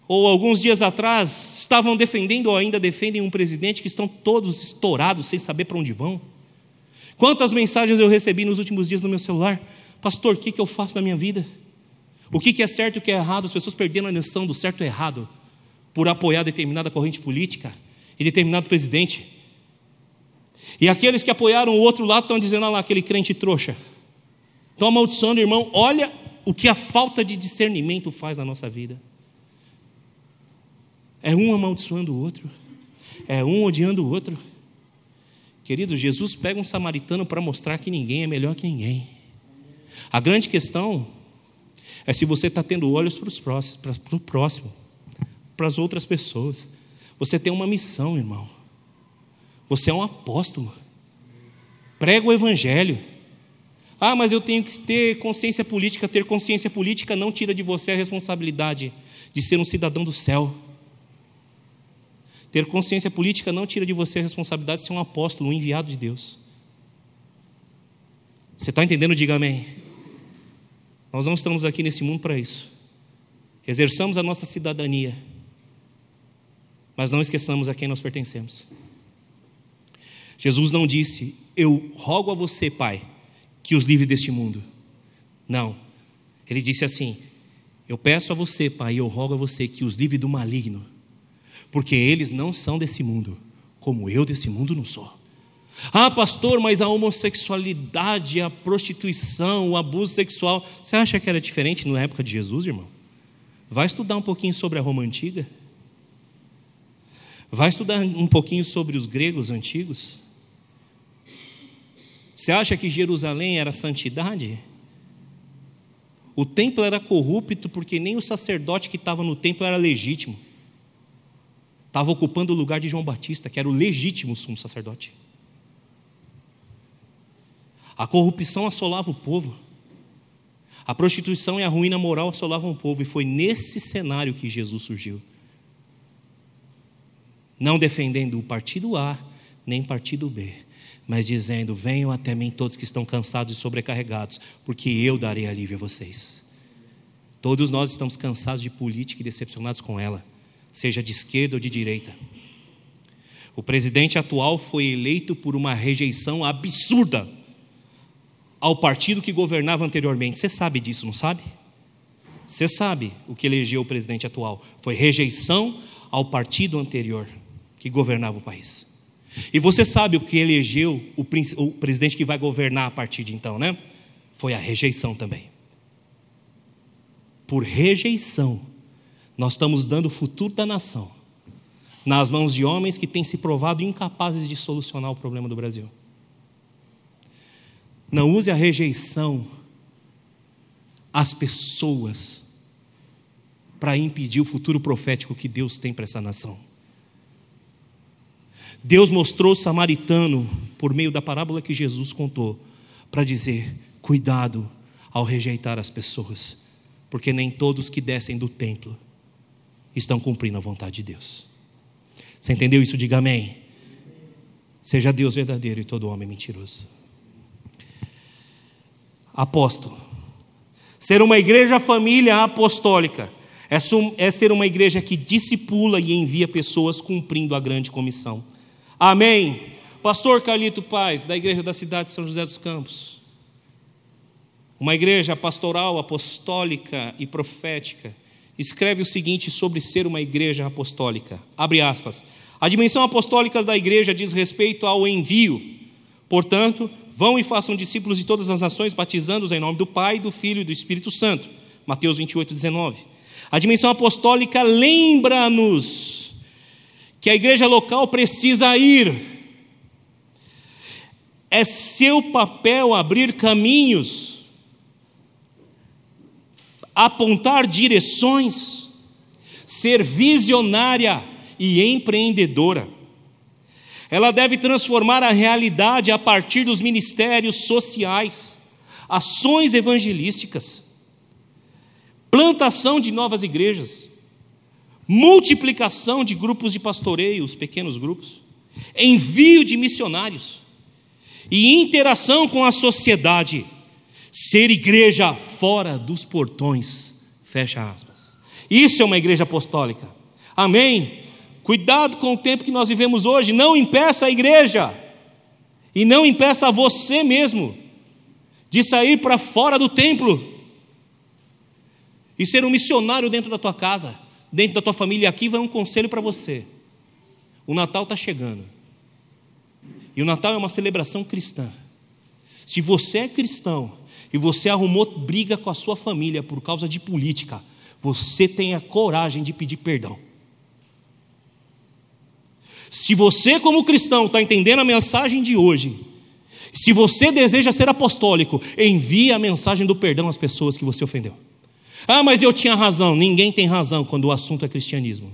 ou alguns dias atrás, estavam defendendo ou ainda defendem um presidente que estão todos estourados, sem saber para onde vão? Quantas mensagens eu recebi nos últimos dias no meu celular? Pastor, o que, que eu faço na minha vida? O que, que é certo e o que é errado? As pessoas perdendo a noção do certo e errado por apoiar determinada corrente política e determinado presidente. E aqueles que apoiaram o outro lado estão dizendo, olha lá, aquele crente trouxa. Estão amaldiçoando, irmão. Olha o que a falta de discernimento faz na nossa vida. É um amaldiçoando o outro, é um odiando o outro. Querido, Jesus pega um samaritano para mostrar que ninguém é melhor que ninguém. A grande questão é se você está tendo olhos para, próximos, para o próximo, para as outras pessoas. Você tem uma missão, irmão. Você é um apóstolo. Prega o evangelho. Ah, mas eu tenho que ter consciência política. Ter consciência política não tira de você a responsabilidade de ser um cidadão do céu. Ter consciência política não tira de você a responsabilidade de ser um apóstolo, um enviado de Deus. Você está entendendo? Diga amém. Nós não estamos aqui nesse mundo para isso. Exerçamos a nossa cidadania, mas não esqueçamos a quem nós pertencemos. Jesus não disse, Eu rogo a você, Pai, que os livre deste mundo. Não. Ele disse assim: Eu peço a você, Pai, eu rogo a você que os livre do maligno. porque eles não são desse mundo, como eu desse mundo não sou. Ah, pastor, mas a homossexualidade, a prostituição, o abuso sexual, você acha que era diferente na época de Jesus, irmão? Vai estudar um pouquinho sobre a Roma antiga. Vai estudar um pouquinho sobre os gregos antigos. Você acha que Jerusalém era santidade? O templo era corrupto porque nem o sacerdote que estava no templo era legítimo. Estava ocupando o lugar de João Batista, que era o legítimo sumo sacerdote. A corrupção assolava o povo. A prostituição e a ruína moral assolavam o povo. E foi nesse cenário que Jesus surgiu. Não defendendo o partido A, nem partido B, mas dizendo: Venham até mim todos que estão cansados e sobrecarregados, porque eu darei alívio a vocês. Todos nós estamos cansados de política e decepcionados com ela, seja de esquerda ou de direita. O presidente atual foi eleito por uma rejeição absurda ao partido que governava anteriormente. Você sabe disso, não sabe? Você sabe o que elegeu o presidente atual? Foi rejeição ao partido anterior que governava o país. E você sabe o que elegeu o, o presidente que vai governar a partir de então, né? Foi a rejeição também. Por rejeição, nós estamos dando o futuro da nação nas mãos de homens que têm se provado incapazes de solucionar o problema do Brasil. Não use a rejeição às pessoas para impedir o futuro profético que Deus tem para essa nação. Deus mostrou o samaritano, por meio da parábola que Jesus contou, para dizer: cuidado ao rejeitar as pessoas, porque nem todos que descem do templo estão cumprindo a vontade de Deus. Você entendeu isso? Diga amém. Seja Deus verdadeiro e todo homem mentiroso. Apóstolo. Ser uma igreja família apostólica é, é ser uma igreja que discipula e envia pessoas cumprindo a grande comissão. Amém. Pastor Carlito Paz, da Igreja da Cidade de São José dos Campos. Uma igreja pastoral, apostólica e profética. Escreve o seguinte sobre ser uma igreja apostólica. Abre aspas. A dimensão apostólica da igreja diz respeito ao envio. Portanto, vão e façam discípulos de todas as nações, batizando-os em nome do Pai, do Filho e do Espírito Santo. Mateus 28, 19. A dimensão apostólica lembra-nos que a igreja local precisa ir. É seu papel abrir caminhos, apontar direções, ser visionária e empreendedora. Ela deve transformar a realidade a partir dos ministérios sociais, ações evangelísticas, plantação de novas igrejas multiplicação de grupos de pastoreio, os pequenos grupos, envio de missionários e interação com a sociedade, ser igreja fora dos portões, fecha aspas. Isso é uma igreja apostólica. Amém? Cuidado com o tempo que nós vivemos hoje, não impeça a igreja e não impeça você mesmo de sair para fora do templo e ser um missionário dentro da tua casa dentro da tua família. Aqui vai um conselho para você. O Natal está chegando. E o Natal é uma celebração cristã. Se você é cristão e você arrumou briga com a sua família por causa de política, você tenha coragem de pedir perdão. Se você, como cristão, está entendendo a mensagem de hoje, se você deseja ser apostólico, envie a mensagem do perdão às pessoas que você ofendeu. Ah, mas eu tinha razão. Ninguém tem razão quando o assunto é cristianismo.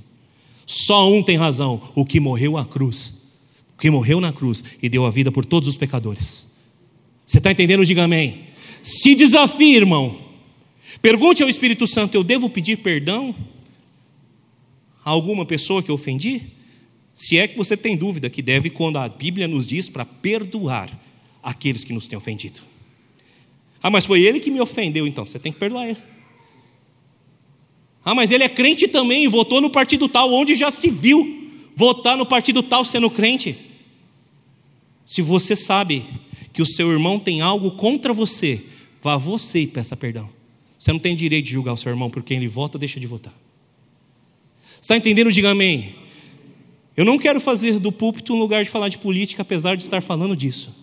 Só um tem razão: o que morreu à cruz. O que morreu na cruz e deu a vida por todos os pecadores. Você está entendendo? Diga amém. Se desafie, irmão. Pergunte ao Espírito Santo: eu devo pedir perdão a alguma pessoa que eu ofendi? Se é que você tem dúvida que deve, quando a Bíblia nos diz para perdoar aqueles que nos têm ofendido. Ah, mas foi ele que me ofendeu, então você tem que perdoar ele. Ah, mas ele é crente também e votou no partido tal, onde já se viu votar no partido tal sendo crente. Se você sabe que o seu irmão tem algo contra você, vá você e peça perdão. Você não tem direito de julgar o seu irmão por quem ele vota ou deixa de votar. Está entendendo? Diga amém. Eu não quero fazer do púlpito um lugar de falar de política, apesar de estar falando disso.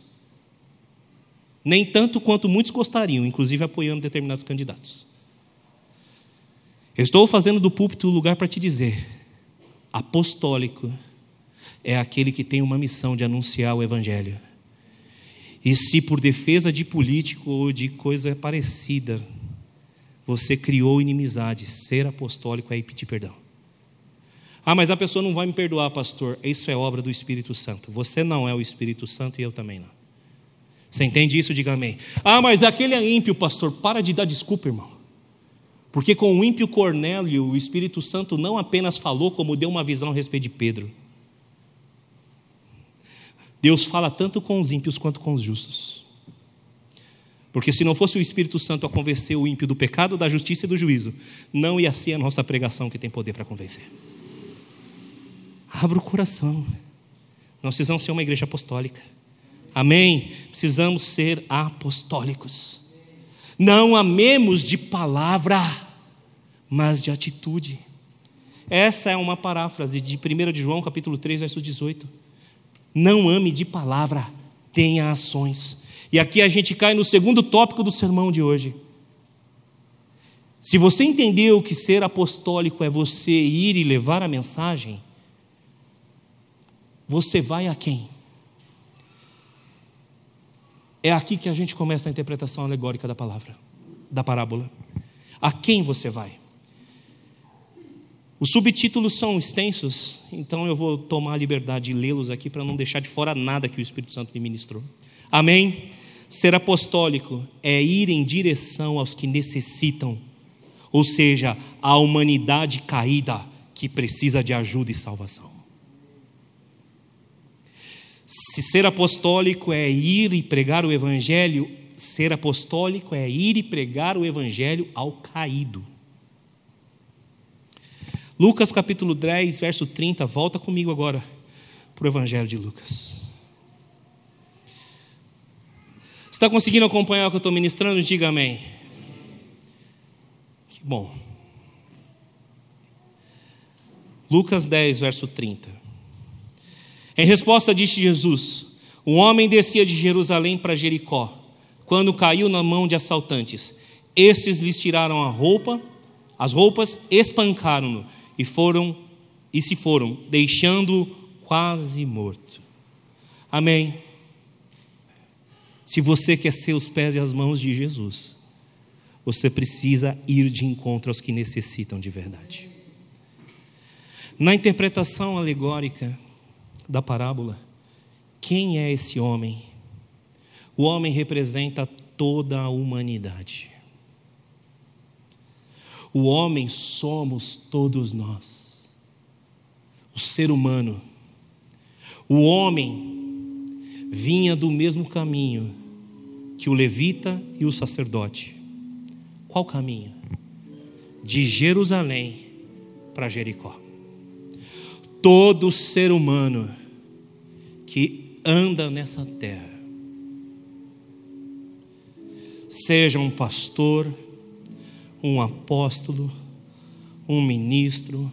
Nem tanto quanto muitos gostariam, inclusive apoiando determinados candidatos. estou fazendo do púlpito um lugar para te dizer: apostólico é aquele que tem uma missão de anunciar o Evangelho. E se por defesa de político ou de coisa parecida, você criou inimizade, ser apostólico é ir pedir perdão. Ah, mas a pessoa não vai me perdoar, pastor. Isso é obra do Espírito Santo. Você não é o Espírito Santo e eu também não. Você entende isso? Diga amém. Ah, mas aquele é ímpio, pastor. Para de dar desculpa, irmão. Porque com o ímpio Cornélio, o Espírito Santo não apenas falou, como deu uma visão a respeito de Pedro. Deus fala tanto com os ímpios quanto com os justos. Porque se não fosse o Espírito Santo a convencer o ímpio do pecado, da justiça e do juízo, não ia ser a nossa pregação que tem poder para convencer. Abra o coração. Nós precisamos ser uma igreja apostólica. Amém? Precisamos ser apostólicos. Não amemos de palavra, mas de atitude. Essa é uma paráfrase de 1 de João, capítulo 3, verso 18. Não ame de palavra, tenha ações. E aqui a gente cai no segundo tópico do sermão de hoje. Se você entendeu que ser apostólico é você ir e levar a mensagem, você vai a quem? É aqui que a gente começa a interpretação alegórica da palavra, da parábola. A quem você vai? Os subtítulos são extensos, então eu vou tomar a liberdade de lê-los aqui para não deixar de fora nada que o Espírito Santo me ministrou. Amém? Ser apostólico é ir em direção aos que necessitam, ou seja, à humanidade caída que precisa de ajuda e salvação. Se ser apostólico é ir e pregar o evangelho, ser apostólico é ir e pregar o evangelho ao caído. Lucas capítulo 10, verso 30, volta comigo agora para o evangelho de Lucas. Está conseguindo acompanhar o que eu estou ministrando? Diga amém. Que bom. Lucas 10, verso 30. Em resposta, disse Jesus: Um homem descia de Jerusalém para Jericó, quando caiu na mão de assaltantes. Estes lhes tiraram a roupa, as roupas, espancaram-no e foram e se foram, deixando-o quase morto. Amém. Se você quer ser os pés e as mãos de Jesus, você precisa ir de encontro aos que necessitam de verdade. Na interpretação alegórica, da parábola. Quem é esse homem? O homem representa toda a humanidade. O homem somos todos nós. O ser humano. O homem vinha do mesmo caminho que o levita e o sacerdote. Qual caminho? De Jerusalém para Jericó todo ser humano que anda nessa terra, seja um pastor, um apóstolo, um ministro,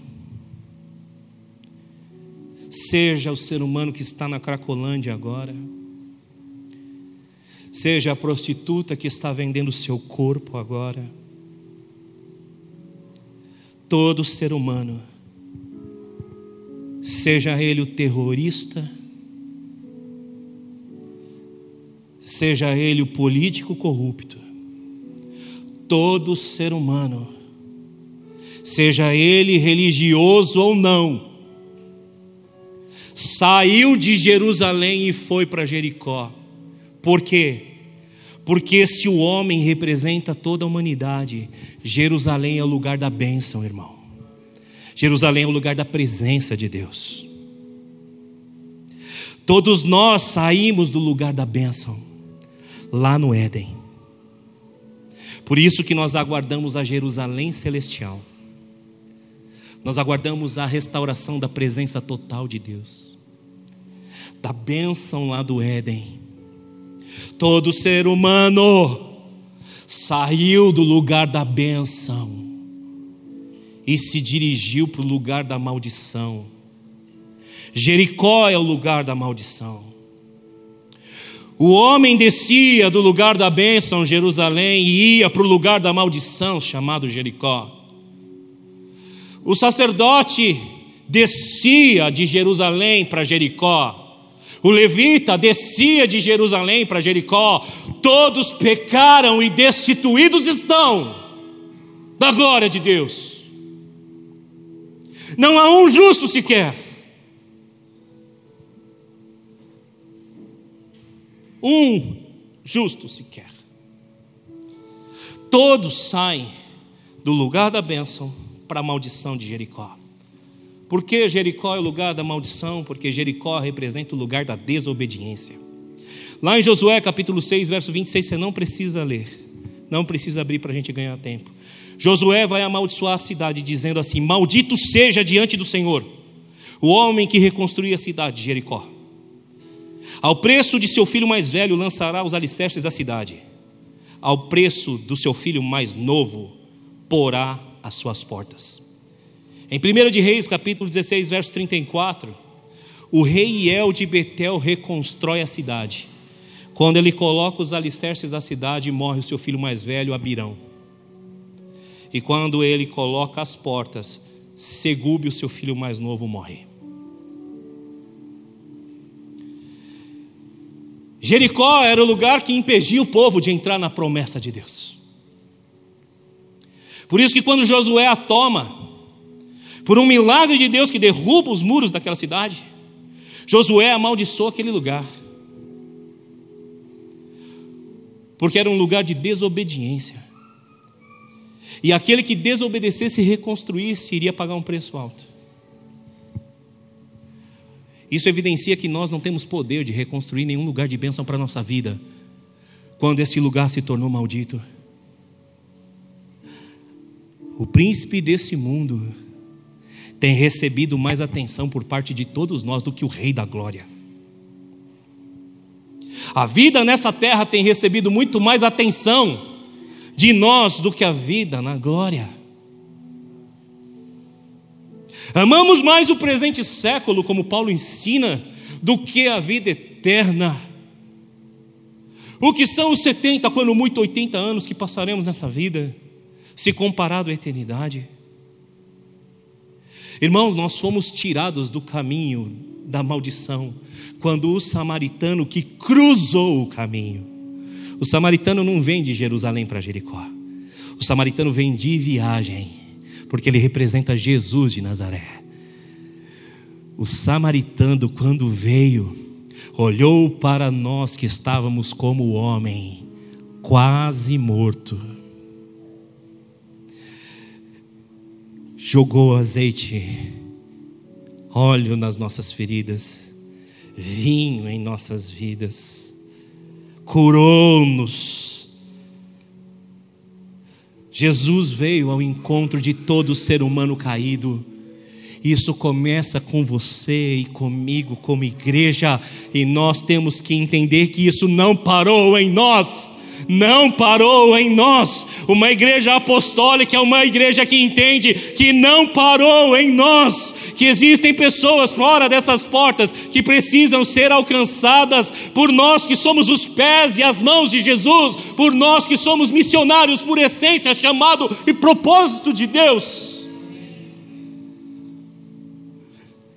seja o ser humano que está na Cracolândia agora, seja a prostituta que está vendendo seu corpo agora, todo ser humano seja ele o terrorista, seja ele o político corrupto, todo ser humano, seja ele religioso ou não, saiu de Jerusalém e foi para Jericó. Por quê? Porque se o homem representa toda a humanidade, Jerusalém é o lugar da bênção, irmão. Jerusalém é o lugar da presença de Deus. Todos nós saímos do lugar da bênção, lá no Éden. Por isso que nós aguardamos a Jerusalém celestial. Nós aguardamos a restauração da presença total de Deus, da bênção lá do Éden. Todo ser humano saiu do lugar da bênção e se dirigiu para o lugar da maldição. Jericó é o lugar da maldição. O homem descia do lugar da bênção, Jerusalém, e ia para o lugar da maldição, chamado Jericó. O sacerdote descia de Jerusalém para Jericó. O levita descia de Jerusalém para Jericó. Todos pecaram e destituídos estão da glória de Deus. Não há um justo sequer. Um justo sequer. Todos saem do lugar da bênção para a maldição de Jericó. Por que Jericó é o lugar da maldição? Porque Jericó representa o lugar da desobediência. Lá em Josué capítulo 6, verso 26, você não precisa ler, não precisa abrir para a gente ganhar tempo. Josué vai amaldiçoar a cidade, dizendo assim: Maldito seja diante do Senhor o homem que reconstruiu a cidade de Jericó. Ao preço de seu filho mais velho lançará os alicerces da cidade, ao preço do seu filho mais novo porá as suas portas. Em 1 de Reis, capítulo 16, verso 34, o rei El de Betel reconstrói a cidade. Quando ele coloca os alicerces da cidade, morre o seu filho mais velho, Abirão. E quando ele coloca as portas, Segube, o seu filho mais novo, morre. Jericó era o lugar que impedia o povo de entrar na promessa de Deus. Por isso que quando Josué a toma, por um milagre de Deus que derruba os muros daquela cidade, Josué amaldiçoou aquele lugar. Porque era um lugar de desobediência. E aquele que desobedecesse e reconstruísse iria pagar um preço alto. Isso evidencia que nós não temos poder de reconstruir nenhum lugar de bênção para a nossa vida, quando esse lugar se tornou maldito. O príncipe desse mundo tem recebido mais atenção por parte de todos nós do que o Rei da Glória. A vida nessa terra tem recebido muito mais atenção de nós do que a vida na glória. Amamos mais o presente século, como Paulo ensina, do que a vida eterna. O que são os 70, quando muito 80 anos que passaremos nessa vida, se comparado à eternidade? Irmãos, nós fomos tirados do caminho da maldição quando o samaritano que cruzou o caminho. O samaritano não vem de Jerusalém para Jericó. O samaritano vem de viagem, porque ele representa Jesus de Nazaré. O samaritano, quando veio, olhou para nós que estávamos como homem, quase morto jogou azeite, óleo nas nossas feridas, vinho em nossas vidas, curou-nos. Jesus veio ao encontro de todo ser humano caído. Isso começa com você e comigo, como igreja, e nós temos que entender que isso não parou em nós não parou em nós. Uma igreja apostólica é uma igreja que entende que não parou em nós, que existem pessoas fora dessas portas que precisam ser alcançadas por nós que somos os pés e as mãos de Jesus, por nós que somos missionários por essência, chamado e propósito de Deus.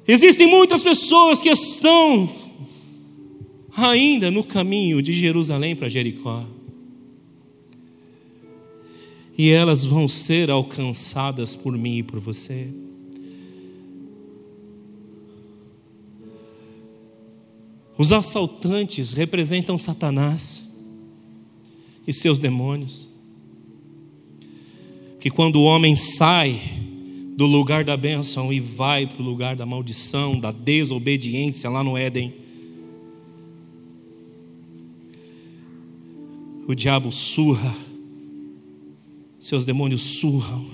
Existem muitas pessoas que estão ainda no caminho de Jerusalém para Jericó e elas vão ser alcançadas por mim e por você. Os assaltantes representam Satanás e seus demônios. Que quando o homem sai do lugar da bênção e vai para o lugar da maldição, da desobediência lá no Éden, o diabo surra seus demônios surram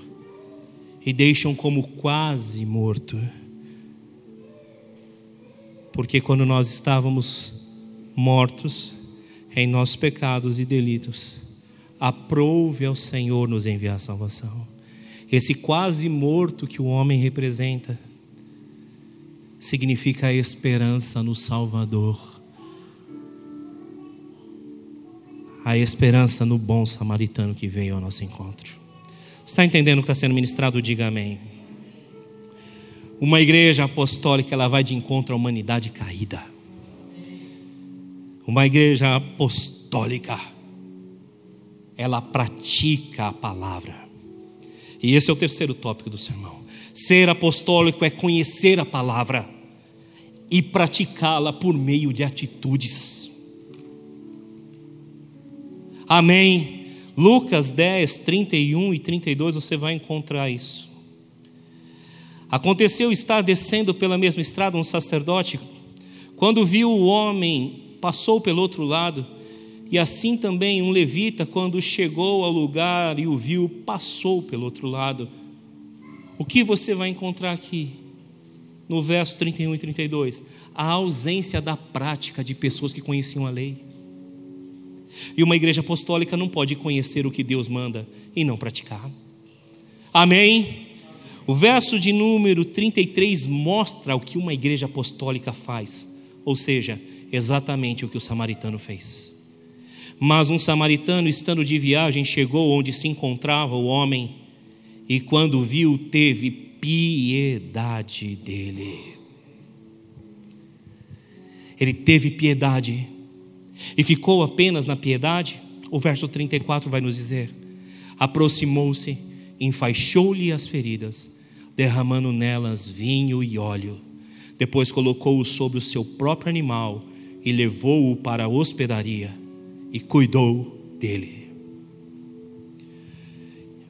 e deixam como quase morto. Porque quando nós estávamos mortos em nossos pecados e delitos, aprouve ao Senhor nos enviar salvação. Esse quase morto que o homem representa significa a esperança no Salvador. A esperança no bom samaritano que veio ao nosso encontro. Está entendendo o que está sendo ministrado? Diga amém. Uma igreja apostólica, ela vai de encontro à humanidade caída. Uma igreja apostólica, ela pratica a palavra. E esse é o terceiro tópico do sermão. Ser apostólico é conhecer a palavra e praticá-la por meio de atitudes. Amém. Lucas 10, 31 e 32, você vai encontrar isso. Aconteceu estar descendo pela mesma estrada um sacerdote, quando viu o homem, passou pelo outro lado, e assim também um levita, quando chegou ao lugar e o viu, passou pelo outro lado. O que você vai encontrar aqui? No verso 31 e 32, a ausência da prática de pessoas que conheciam a lei. E uma igreja apostólica não pode conhecer o que Deus manda e não praticar. Amém? O verso de número 33 mostra o que uma igreja apostólica faz, ou seja, exatamente o que o samaritano fez. Mas um samaritano, estando de viagem, chegou onde se encontrava o homem e, quando viu, teve piedade dele. Ele teve piedade e ficou apenas na piedade. O verso 34 vai nos dizer: aproximou-se, enfaixou-lhe as feridas, derramando nelas vinho e óleo. Depois colocou-o sobre o seu próprio animal e levou-o para a hospedaria e cuidou dele.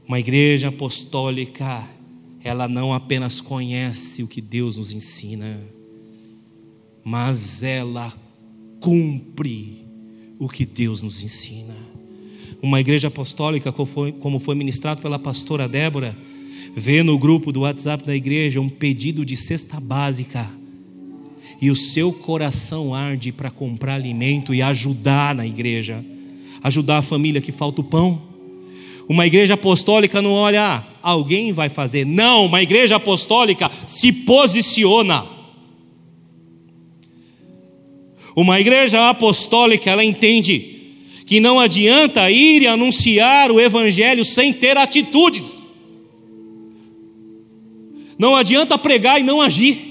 Uma igreja apostólica, ela não apenas conhece o que Deus nos ensina, mas ela cumpre o que Deus nos ensina. Uma igreja apostólica, como foi ministrado pela pastora Débora, vê no grupo do WhatsApp da igreja um pedido de cesta básica e o seu coração arde para comprar alimento e ajudar na igreja, ajudar a família que falta o pão. Uma igreja apostólica não olha, ah, alguém vai fazer. Não, uma igreja apostólica se posiciona. Uma igreja apostólica, ela entende que não adianta ir e anunciar o evangelho sem ter atitudes. Não adianta pregar e não agir.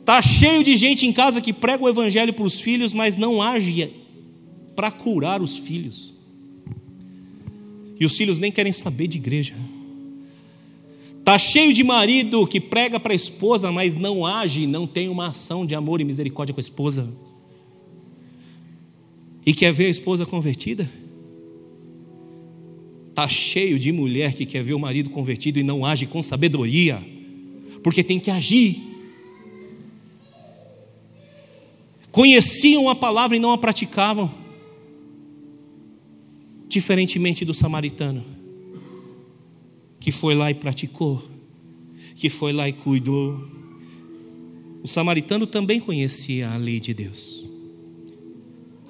Está cheio de gente em casa que prega o evangelho para os filhos, mas não age para curar os filhos. E os filhos nem querem saber de igreja. Está cheio de marido que prega para a esposa, mas não age, não tem uma ação de amor e misericórdia com a esposa. E quer ver a esposa convertida? Está cheio de mulher que quer ver o marido convertido e não age com sabedoria, porque tem que agir. conheciam a palavra e não a praticavam, diferentemente do samaritano, que foi lá e praticou, que foi lá e cuidou. O samaritano também conhecia a lei de Deus.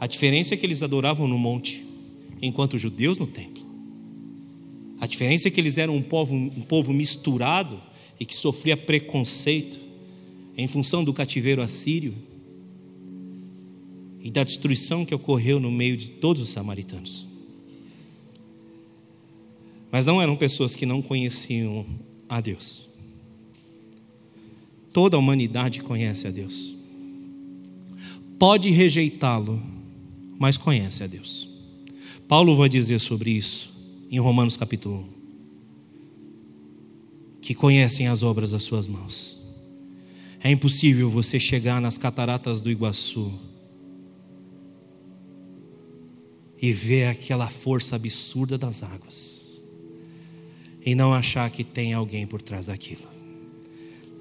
A diferença é que eles adoravam no monte, enquanto os judeus no templo. A diferença é que eles eram um povo, um povo misturado e que sofria preconceito em função do cativeiro assírio e da destruição que ocorreu no meio de todos os samaritanos. Mas não eram pessoas que não conheciam a Deus. Toda a humanidade conhece a Deus. Pode rejeitá-lo, mas conhece a Deus. Paulo vai dizer sobre isso em Romanos capítulo 1. Que conhecem as obras das suas mãos. É impossível você chegar nas cataratas do Iguaçu e ver aquela força absurda das águas e não achar que tem alguém por trás daquilo.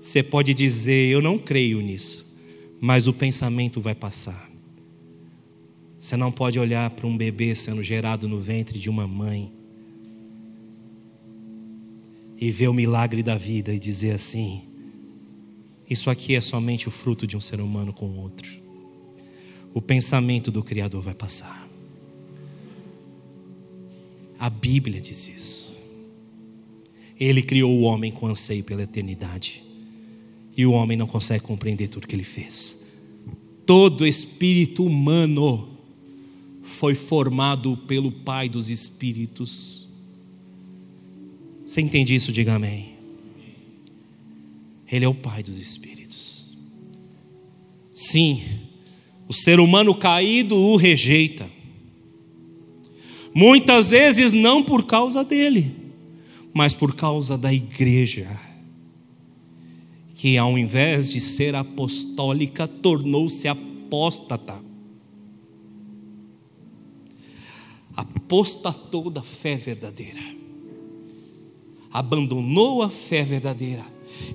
Você pode dizer, eu não creio nisso, mas o pensamento vai passar. Você não pode olhar para um bebê sendo gerado no ventre de uma mãe e ver o milagre da vida e dizer assim: isso aqui é somente o fruto de um ser humano com outro. O pensamento do Criador vai passar. A Bíblia diz isso. Ele criou o homem com anseio pela eternidade. e o homem não consegue compreender tudo que ele fez. Todo espírito humano foi formado pelo Pai dos Espíritos. Você entende isso? Diga amém. Ele é o Pai dos Espíritos. Sim, o ser humano caído o rejeita. Muitas vezes não por causa dele, mas por causa da igreja, que ao invés de ser apostólica, tornou-se apóstata. Apostatou da fé verdadeira, abandonou a fé verdadeira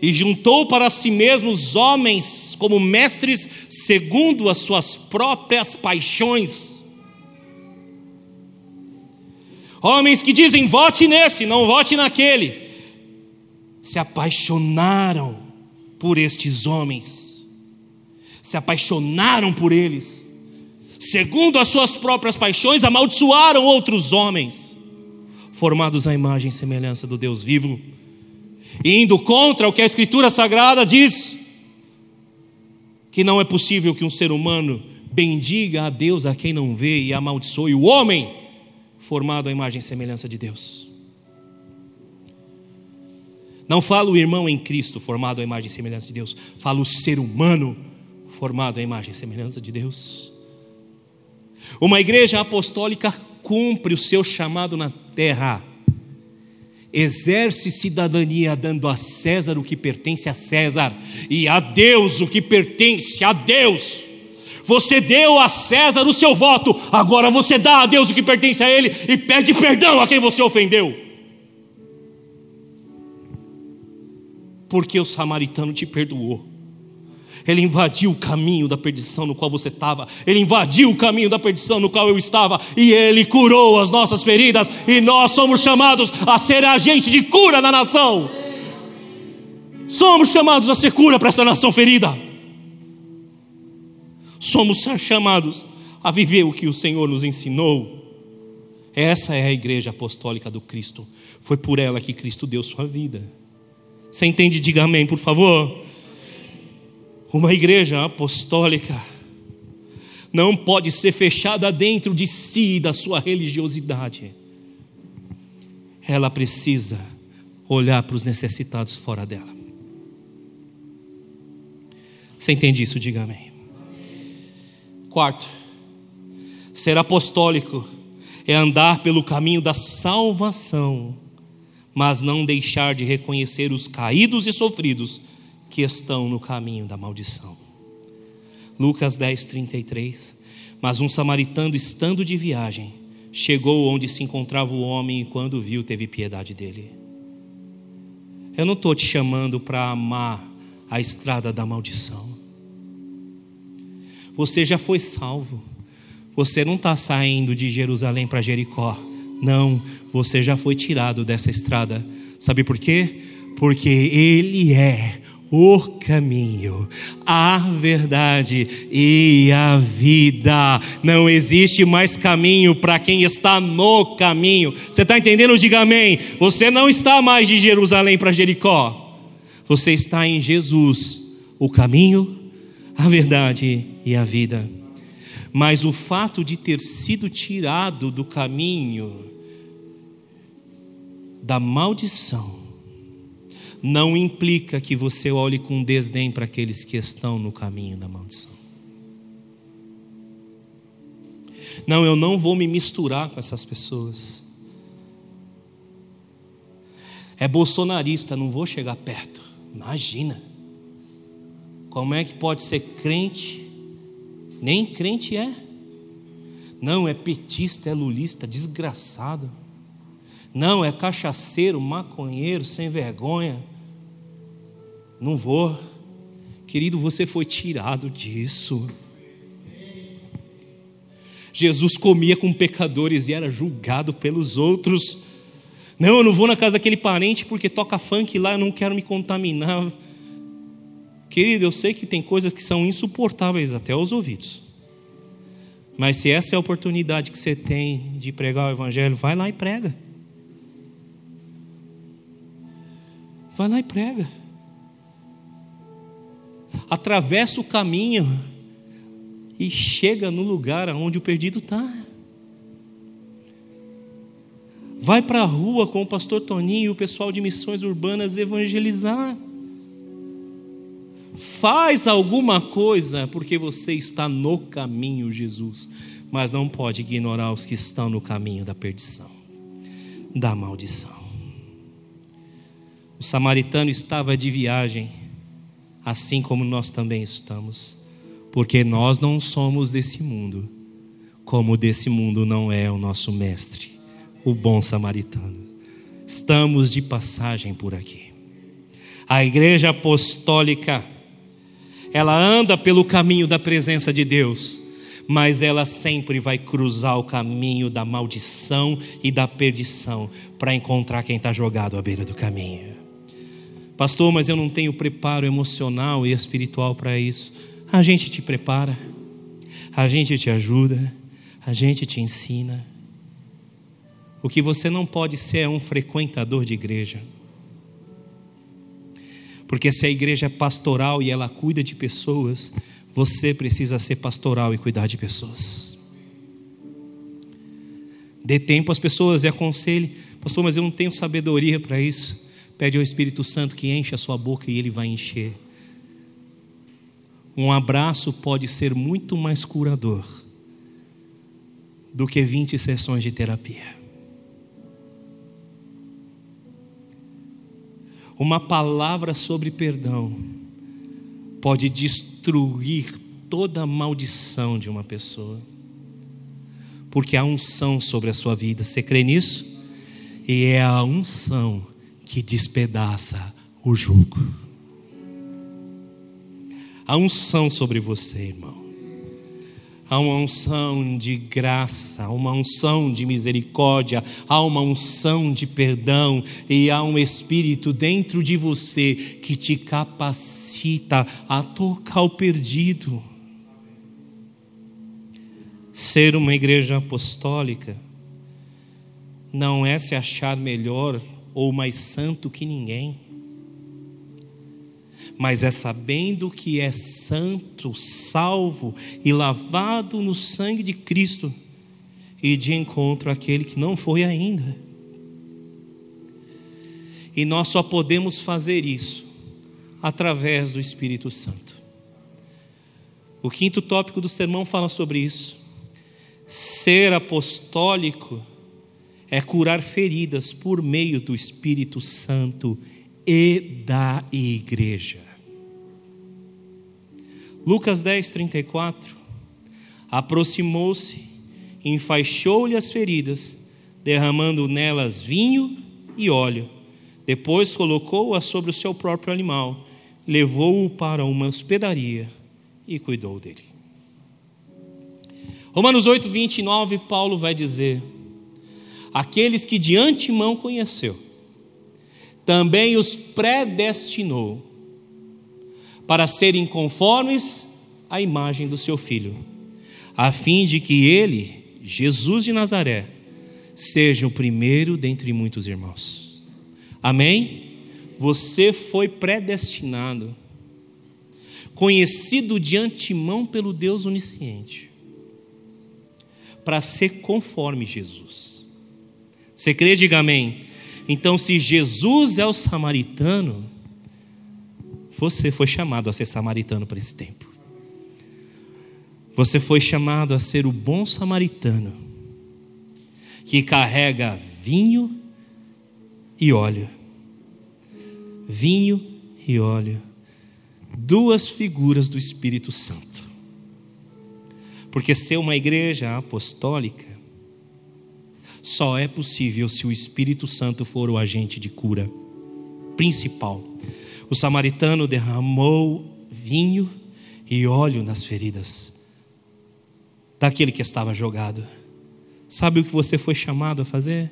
e juntou para si mesmos homens como mestres segundo as suas próprias paixões Homens que dizem vote nesse, não vote naquele, se apaixonaram por estes homens, se apaixonaram por eles, segundo as suas próprias paixões, amaldiçoaram outros homens, formados à imagem e semelhança do Deus vivo, indo contra o que a Escritura Sagrada diz, que não é possível que um ser humano bendiga a Deus a quem não vê e amaldiçoe o homem formado à imagem e semelhança de Deus. Não falo o irmão em Cristo formado à imagem e semelhança de Deus, falo o ser humano formado à imagem e semelhança de Deus. Uma igreja apostólica cumpre o seu chamado na terra, exerce cidadania dando a César o que pertence a César e a Deus o que pertence a Deus. Você deu a César o seu voto, agora você dá a Deus o que pertence a Ele e pede perdão a quem você ofendeu. Porque o samaritano te perdoou. Ele invadiu o caminho da perdição no qual você estava, ele invadiu o caminho da perdição no qual eu estava, e ele curou as nossas feridas, e nós somos chamados a ser agente de cura na nação. Somos chamados a ser cura para essa nação ferida somos chamados a viver o que o Senhor nos ensinou. Essa é a igreja apostólica do Cristo. Foi por ela que Cristo deu sua vida. Você entende? Diga amém, por favor. Uma igreja apostólica não pode ser fechada dentro de si da sua religiosidade. Ela precisa olhar para os necessitados fora dela. Você entende isso? Diga amém. Quarto, ser apostólico é andar pelo caminho da salvação, mas não deixar de reconhecer os caídos e sofridos que estão no caminho da maldição. Lucas 10, 33. Mas um samaritano, estando de viagem, chegou onde se encontrava o homem e, quando viu, teve piedade dele. Eu não estou te chamando para amar a estrada da maldição. Você já foi salvo. Você não está saindo de Jerusalém para Jericó. Não, você já foi tirado dessa estrada. Sabe por quê? Porque Ele é o caminho, a verdade e a vida. Não existe mais caminho para quem está no caminho. Você está entendendo? Diga amém. Você não está mais de Jerusalém para Jericó. Você está em Jesus, o caminho, a verdade e a vida. Mas o fato de ter sido tirado do caminho da maldição não implica que você olhe com desdém para aqueles que estão no caminho da maldição. Não, eu não vou me misturar com essas pessoas. É bolsonarista, não vou chegar perto. Imagina. Como é que pode ser crente? Nem crente é. Não, é petista, é lulista, desgraçado. Não, é cachaceiro, maconheiro, sem vergonha. Não vou. Querido, você foi tirado disso. Jesus comia com pecadores e era julgado pelos outros. Não, eu não vou na casa daquele parente porque toca funk lá, eu não quero me contaminar. Querido, eu sei que tem coisas que são insuportáveis até aos ouvidos. Mas se essa é a oportunidade que você tem de pregar o Evangelho, vai lá e prega. Vai lá e prega. atravessa o caminho e chega no lugar onde o perdido está. Vai para a rua com o pastor Toninho e o pessoal de missões urbanas evangelizar. Faz alguma coisa, porque você está no caminho, Jesus, mas não pode ignorar os que estão no caminho da perdição, da maldição. O samaritano estava de viagem, assim como nós também estamos, porque nós não somos desse mundo, como desse mundo não é o nosso mestre o bom samaritano. Estamos de passagem por aqui. A igreja apostólica, ela anda pelo caminho da presença de Deus, mas ela sempre vai cruzar o caminho da maldição e da perdição para encontrar quem está jogado à beira do caminho. Pastor, mas eu não tenho preparo emocional e espiritual para isso. A gente te prepara, a gente te ajuda, a gente te ensina. O que você não pode ser é um frequentador de igreja. Porque se a igreja é pastoral e ela cuida de pessoas, você precisa ser pastoral e cuidar de pessoas. Dê tempo às pessoas e aconselhe, pastor, mas eu não tenho sabedoria para isso. Pede ao Espírito Santo que enche a sua boca e ele vai encher. Um abraço pode ser muito mais curador do que 20 sessões de terapia. Uma palavra sobre perdão pode destruir toda a maldição de uma pessoa, porque há unção sobre a sua vida. Você crê nisso? E é a unção que despedaça o jugo. A unção sobre você, irmão há uma unção de graça, há uma unção de misericórdia, há uma unção de perdão e há um espírito dentro de você que te capacita a tocar o perdido. Ser uma igreja apostólica não é se achar melhor ou mais santo que ninguém mas é sabendo que é santo, salvo e lavado no sangue de Cristo, e de encontro àquele que não foi ainda. E nós só podemos fazer isso através do Espírito Santo. O quinto tópico do sermão fala sobre isso. Ser apostólico é curar feridas por meio do Espírito Santo e da igreja. Lucas 10, 34. Aproximou-se, enfaixou-lhe as feridas, derramando nelas vinho e óleo. Depois colocou-a sobre o seu próprio animal, levou-o para uma hospedaria e cuidou dele. Romanos 8, 29, Paulo vai dizer: Aqueles que de antemão conheceu, também os predestinou para serem conformes à imagem do seu filho, a fim de que ele, Jesus de Nazaré, seja o primeiro dentre muitos irmãos. Amém? Você foi predestinado, conhecido de antemão pelo Deus onisciente, para ser conforme Jesus. Você crê? Diga amém. Então, se Jesus é o samaritano, você foi chamado a ser samaritano para esse tempo. Você foi chamado a ser o bom samaritano que carrega vinho e óleo. Vinho e óleo. Duas figuras do Espírito Santo. Porque ser uma igreja apostólica só é possível se o Espírito Santo for o agente de cura principal. O samaritano derramou vinho e óleo nas feridas daquele que estava jogado. Sabe o que você foi chamado a fazer?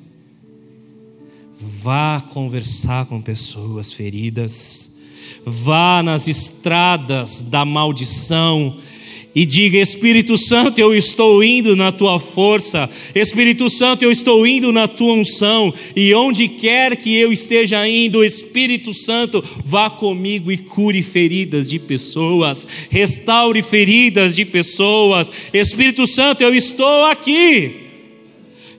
Vá conversar com pessoas feridas, vá nas estradas da maldição e diga: Espírito Santo, eu estou indo na tua força, Espírito Santo, eu estou indo na tua unção, e onde quer que eu esteja indo, Espírito Santo, vá comigo e cure feridas de pessoas, restaure feridas de pessoas, Espírito Santo, eu estou aqui.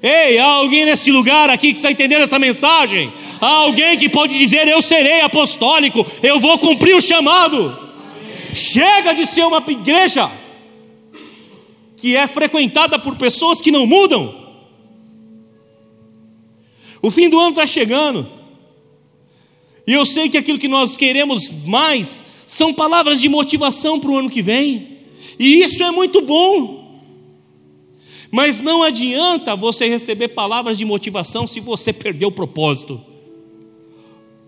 Ei, há alguém nesse lugar aqui que está entendendo essa mensagem? Há alguém que pode dizer: Eu serei apostólico, eu vou cumprir o chamado. Chega de ser uma igreja que é frequentada por pessoas que não mudam. O fim do ano está chegando. E eu sei que aquilo que nós queremos mais são palavras de motivação para o ano que vem. E isso é muito bom. Mas não adianta você receber palavras de motivação se você perdeu o propósito.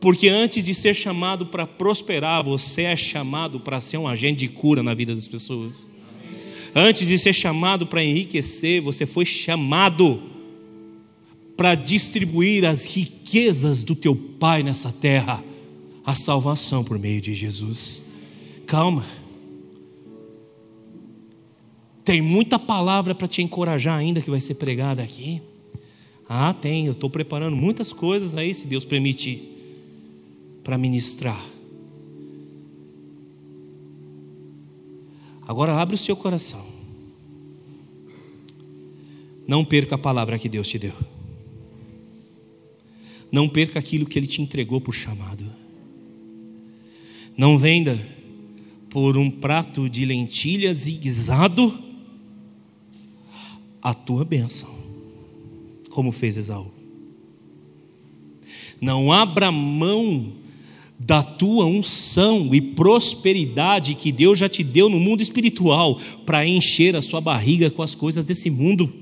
Porque antes de ser chamado para prosperar, você é chamado para ser um agente de cura na vida das pessoas. Antes de ser chamado para enriquecer, você foi chamado para distribuir as riquezas do teu Pai nessa terra, a salvação por meio de Jesus. Calma. Tem muita palavra para te encorajar ainda que vai ser pregada aqui. Ah, tem, eu estou preparando muitas coisas aí, se Deus permitir, para ministrar. Agora abre o seu coração. Não perca a palavra que Deus te deu. Não perca aquilo que Ele te entregou por chamado. Não venda por um prato de lentilhas e guisado a tua bênção, como fez Esaú. Não abra mão da tua unção e prosperidade que Deus já te deu no mundo espiritual para encher a sua barriga com as coisas desse mundo.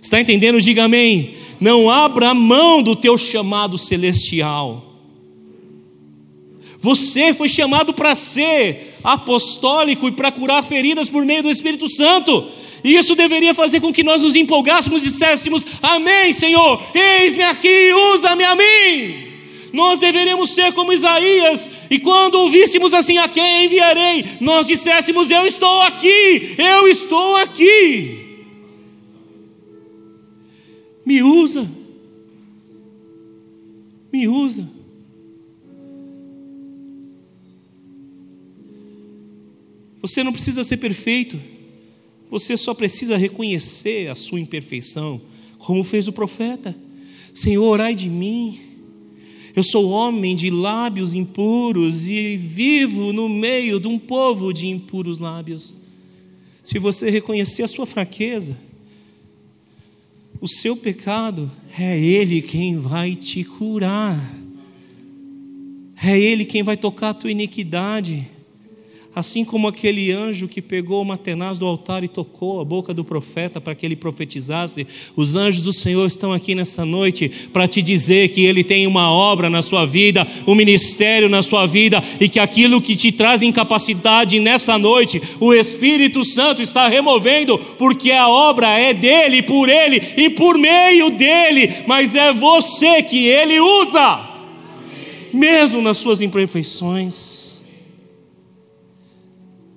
Está entendendo? Diga amém. Não abra mão do teu chamado celestial. Você foi chamado para ser apostólico e para curar feridas por meio do Espírito Santo. E isso deveria fazer com que nós nos empolgássemos e disséssemos: Amém, Senhor, eis-me aqui, usa-me a mim. Nós deveríamos ser como Isaías, e quando ouvíssemos assim: A quem enviarei? Nós disséssemos: Eu estou aqui, eu estou aqui. Me usa, me usa. Você não precisa ser perfeito, você só precisa reconhecer a sua imperfeição, como fez o profeta. Senhor, orai de mim. Eu sou homem de lábios impuros e vivo no meio de um povo de impuros lábios. Se você reconhecer a sua fraqueza, o seu pecado, é Ele quem vai te curar, é Ele quem vai tocar a tua iniquidade. Assim como aquele anjo que pegou uma tenaz do altar e tocou a boca do profeta para que ele profetizasse, os anjos do Senhor estão aqui nessa noite para te dizer que ele tem uma obra na sua vida, um ministério na sua vida e que aquilo que te traz incapacidade nessa noite, o Espírito Santo está removendo, porque a obra é dele, por ele e por meio dele, mas é você que ele usa, mesmo nas suas imperfeições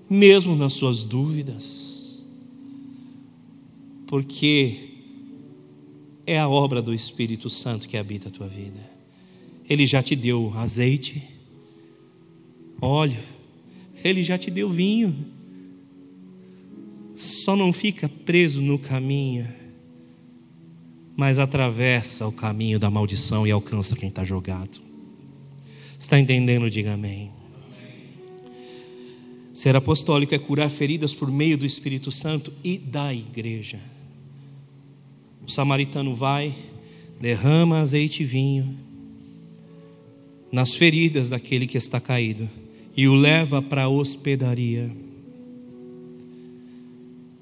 mesmo nas suas dúvidas, porque é a obra do Espírito Santo que habita a tua vida. Ele já te deu azeite, óleo, ele já te deu vinho. Só não fica preso no caminho, mas atravessa o caminho da maldição e alcança quem está jogado. Está entendendo? Diga amém. Ser apostólico é curar feridas por meio do Espírito Santo e da igreja. O samaritano vai, derrama azeite e vinho nas feridas daquele que está caído e o leva para a hospedaria.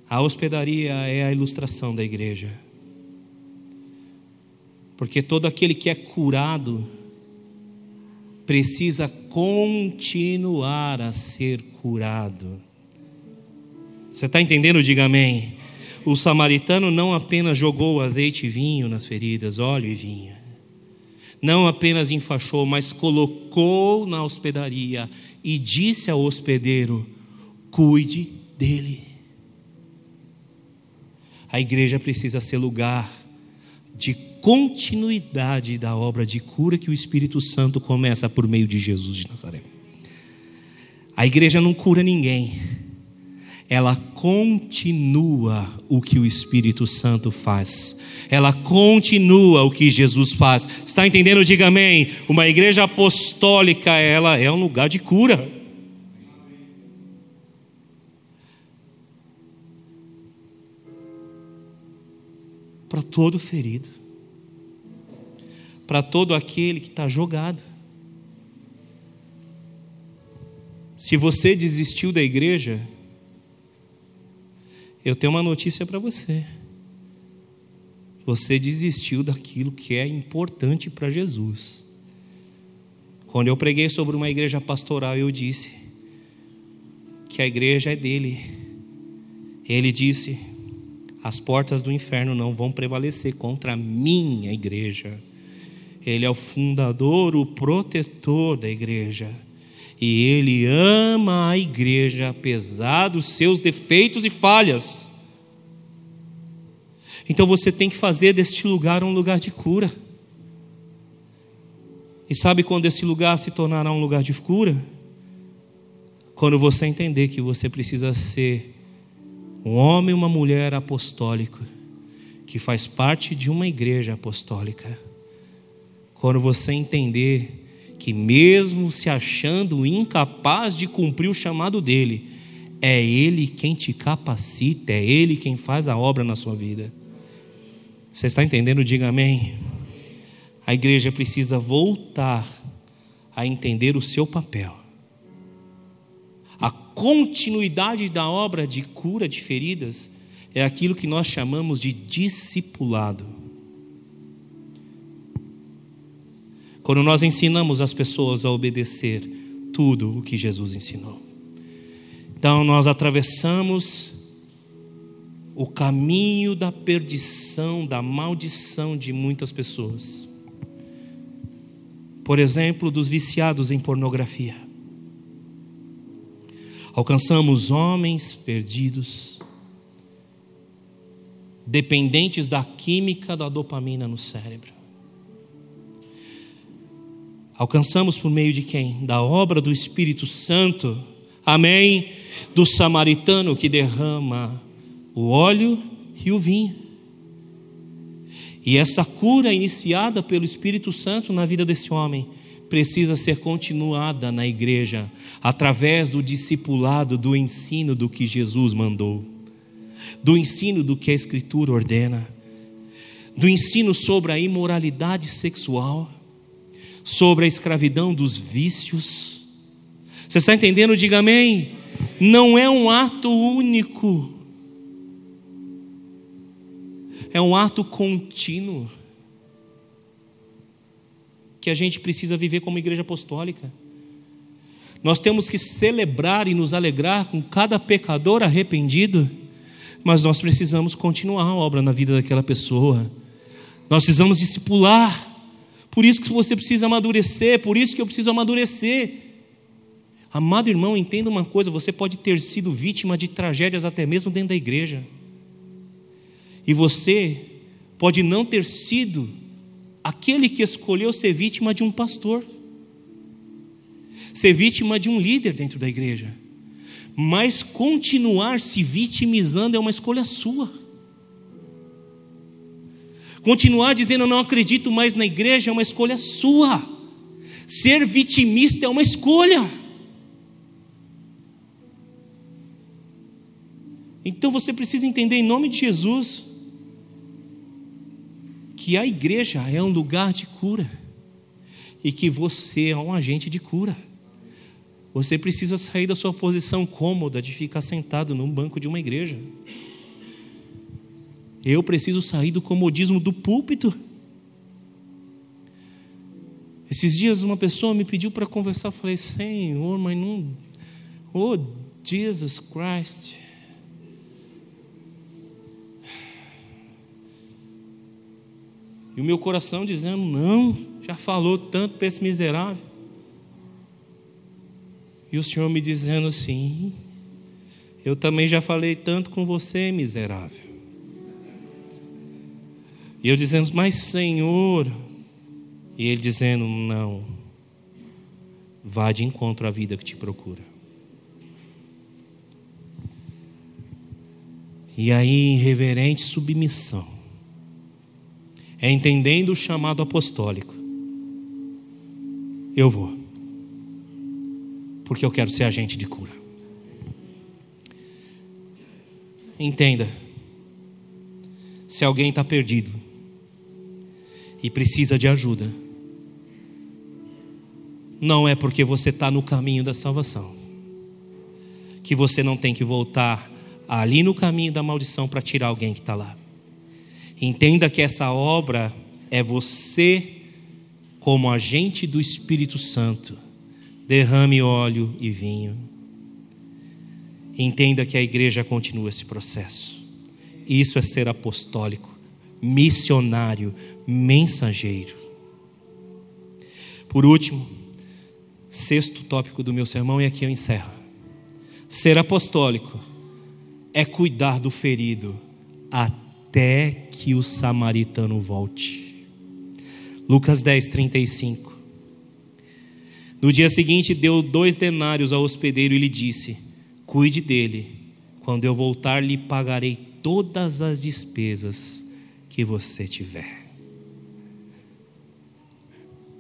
A hospedaria é a ilustração da igreja. Porque todo aquele que é curado precisa continuar a ser curado. Você está entendendo? Diga amém. O samaritano não apenas jogou azeite e vinho nas feridas, óleo e vinho. Não apenas enfaixou, mas colocou na hospedaria e disse ao hospedeiro: cuide dele. A igreja precisa ser lugar de continuidade da obra de cura que o Espírito Santo começa por meio de Jesus de Nazaré. A igreja não cura ninguém, ela continua o que o Espírito Santo faz, ela continua o que Jesus faz. Está entendendo? Diga amém. Uma igreja apostólica, ela é um lugar de cura. Para todo ferido, para todo aquele que está jogado. Se você desistiu da igreja, eu tenho uma notícia para você. Você desistiu daquilo que é importante para Jesus. Quando eu preguei sobre uma igreja pastoral, eu disse que a igreja é dele. Ele disse: as portas do inferno não vão prevalecer contra a minha igreja. Ele é o fundador, o protetor da igreja. E ele ama a igreja, apesar dos seus defeitos e falhas. Então você tem que fazer deste lugar um lugar de cura. E sabe quando esse lugar se tornará um lugar de cura? Quando você entender que você precisa ser um homem e uma mulher apostólico, que faz parte de uma igreja apostólica. Quando você entender que, mesmo se achando incapaz de cumprir o chamado dele, é Ele quem te capacita, é Ele quem faz a obra na sua vida. Você está entendendo? Diga amém. A igreja precisa voltar a entender o seu papel. A continuidade da obra de cura de feridas é aquilo que nós chamamos de discipulado. Quando nós ensinamos as pessoas a obedecer tudo o que Jesus ensinou. Então nós atravessamos o caminho da perdição, da maldição de muitas pessoas. Por exemplo, dos viciados em pornografia. Alcançamos homens perdidos, dependentes da química da dopamina no cérebro. Alcançamos por meio de quem? Da obra do Espírito Santo. Amém? Do samaritano que derrama o óleo e o vinho. E essa cura iniciada pelo Espírito Santo na vida desse homem precisa ser continuada na igreja através do discipulado, do ensino do que Jesus mandou, do ensino do que a Escritura ordena, do ensino sobre a imoralidade sexual sobre a escravidão dos vícios. Você está entendendo? Diga amém. Não é um ato único, é um ato contínuo que a gente precisa viver como igreja apostólica. Nós temos que celebrar e nos alegrar com cada pecador arrependido, mas nós precisamos continuar a obra na vida daquela pessoa. Nós precisamos discipular por isso que você precisa amadurecer, por isso que eu preciso amadurecer. Amado irmão, entenda uma coisa: você pode ter sido vítima de tragédias até mesmo dentro da igreja. E você pode não ter sido aquele que escolheu ser vítima de um pastor, ser vítima de um líder dentro da igreja. Mas continuar se vitimizando é uma escolha sua. Continuar dizendo eu não acredito mais na igreja é uma escolha sua. Ser vitimista é uma escolha. Então você precisa entender em nome de Jesus que a igreja é um lugar de cura e que você é um agente de cura. Você precisa sair da sua posição cômoda de ficar sentado num banco de uma igreja. Eu preciso sair do comodismo do púlpito. Esses dias uma pessoa me pediu para conversar, eu falei, Senhor, mas não. Oh, Jesus Christ. E o meu coração dizendo, não, já falou tanto para esse miserável. E o Senhor me dizendo assim, Eu também já falei tanto com você, miserável. E eu dizendo, mas Senhor. E ele dizendo, não. Vá de encontro à vida que te procura. E aí, em reverente submissão, é entendendo o chamado apostólico, eu vou, porque eu quero ser agente de cura. Entenda, se alguém está perdido e precisa de ajuda, não é porque você está no caminho da salvação, que você não tem que voltar ali no caminho da maldição para tirar alguém que está lá. Entenda que essa obra é você, como agente do Espírito Santo, derrame óleo e vinho. Entenda que a igreja continua esse processo. Isso é ser apostólico, missionário, mensageiro. Por último, sexto tópico do meu sermão, e aqui eu encerro. Ser apostólico é cuidar do ferido até que o samaritano volte. Lucas 10, 35. No dia seguinte, deu dois denários ao hospedeiro e lhe disse: Cuide dele, quando eu voltar, lhe pagarei todas as despesas que você tiver.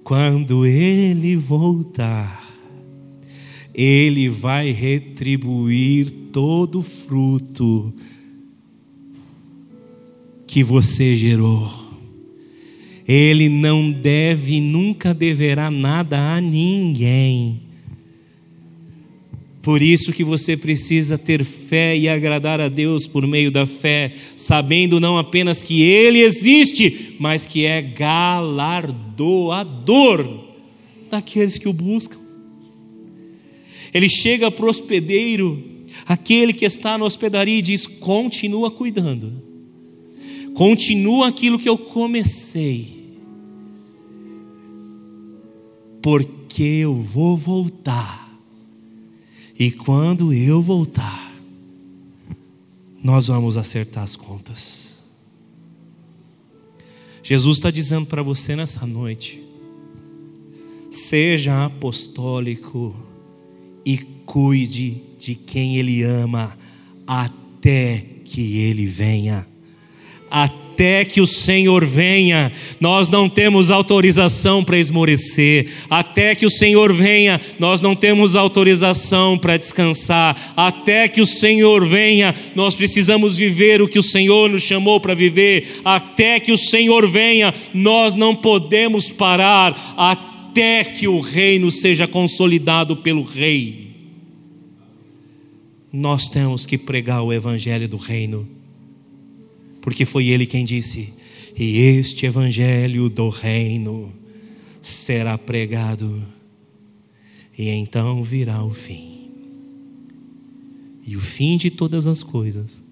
Quando ele voltar, ele vai retribuir todo fruto que você gerou. Ele não deve, nunca deverá nada a ninguém. Por isso que você precisa ter fé e agradar a Deus por meio da fé, sabendo não apenas que Ele existe, mas que é galardoador daqueles que o buscam. Ele chega para o hospedeiro, aquele que está na hospedaria, e diz: continua cuidando, continua aquilo que eu comecei, porque eu vou voltar, e quando eu voltar, nós vamos acertar as contas. Jesus está dizendo para você nessa noite: seja apostólico e cuide de quem Ele ama até que Ele venha. Até que o Senhor venha, nós não temos autorização para esmorecer. Até que o Senhor venha, nós não temos autorização para descansar. Até que o Senhor venha, nós precisamos viver o que o Senhor nos chamou para viver. Até que o Senhor venha, nós não podemos parar. Até até que o reino seja consolidado pelo rei. Nós temos que pregar o evangelho do reino, porque foi ele quem disse: "E este evangelho do reino será pregado, e então virá o fim". E o fim de todas as coisas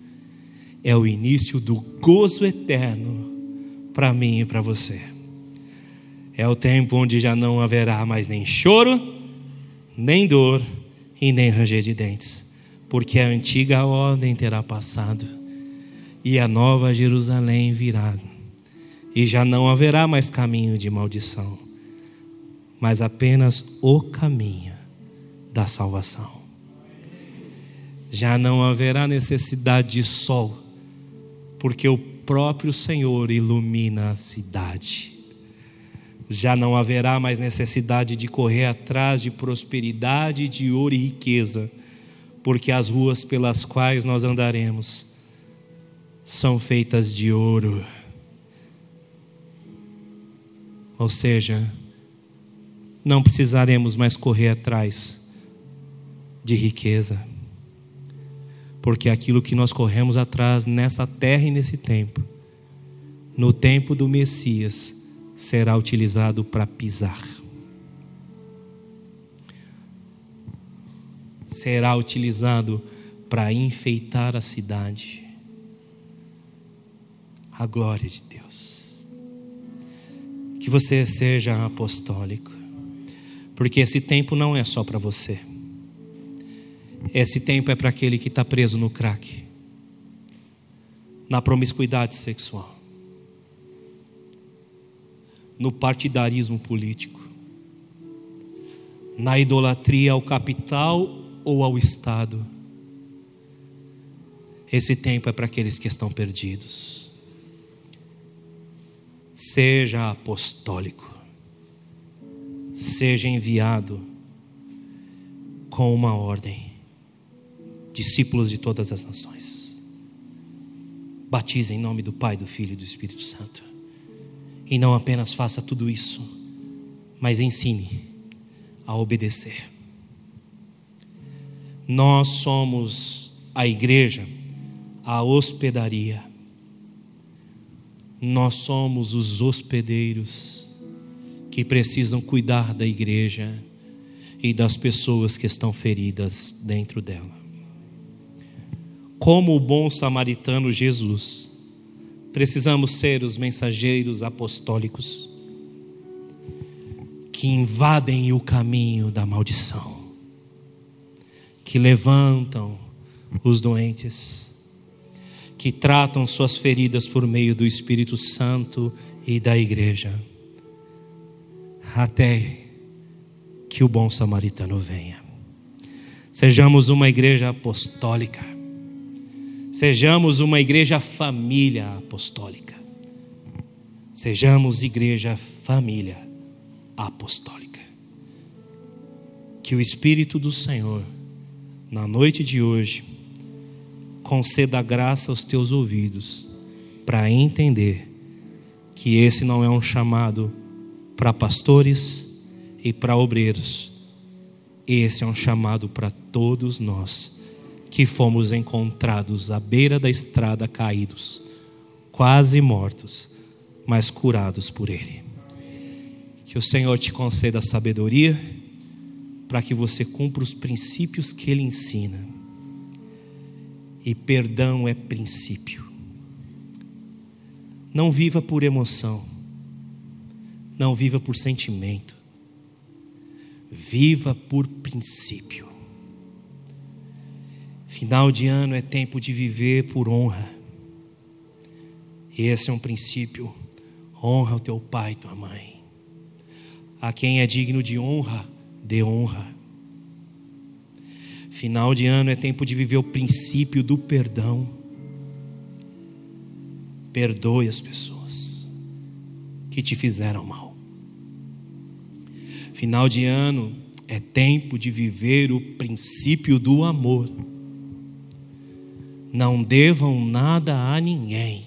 é o início do gozo eterno para mim e para você. É o tempo onde já não haverá mais nem choro, nem dor e nem ranger de dentes, porque a antiga ordem terá passado e a nova Jerusalém virá, e já não haverá mais caminho de maldição, mas apenas o caminho da salvação. Já não haverá necessidade de sol, porque o próprio Senhor ilumina a cidade já não haverá mais necessidade de correr atrás de prosperidade, de ouro e riqueza, porque as ruas pelas quais nós andaremos são feitas de ouro. Ou seja, não precisaremos mais correr atrás de riqueza, porque aquilo que nós corremos atrás nessa terra e nesse tempo, no tempo do Messias, será utilizado para pisar. Será utilizado para enfeitar a cidade. A glória de Deus. Que você seja apostólico, porque esse tempo não é só para você. Esse tempo é para aquele que está preso no crack, na promiscuidade sexual, no partidarismo político, na idolatria ao capital ou ao Estado. Esse tempo é para aqueles que estão perdidos. Seja apostólico, seja enviado com uma ordem: discípulos de todas as nações. Batize em nome do Pai, do Filho e do Espírito Santo. E não apenas faça tudo isso, mas ensine a obedecer. Nós somos a igreja, a hospedaria. Nós somos os hospedeiros que precisam cuidar da igreja e das pessoas que estão feridas dentro dela. Como o bom samaritano Jesus, precisamos ser os mensageiros apostólicos que invadem o caminho da maldição, que levantam os doentes, que tratam suas feridas por meio do Espírito Santo e da igreja, até que o bom samaritano venha. Sejamos uma igreja apostólica, sejamos uma igreja família apostólica, sejamos igreja família apostólica. Que o Espírito do Senhor, na noite de hoje, conceda graça aos teus ouvidos para entender que esse não é um chamado para pastores e para obreiros, esse é um chamado para todos nós que fomos encontrados à beira da estrada caídos, quase mortos, mas curados por Ele. Que o Senhor te conceda sabedoria para que você cumpra os princípios que Ele ensina. E perdão é princípio. Não viva por emoção. Não viva por sentimento. Viva por princípio. Final de ano é tempo de viver por honra. Esse é um princípio. Honra o teu pai e tua mãe. A quem é digno de honra, dê honra. Final de ano é tempo de viver o princípio do perdão. Perdoe as pessoas que te fizeram mal. Final de ano é tempo de viver o princípio do amor. Não devam nada a ninguém,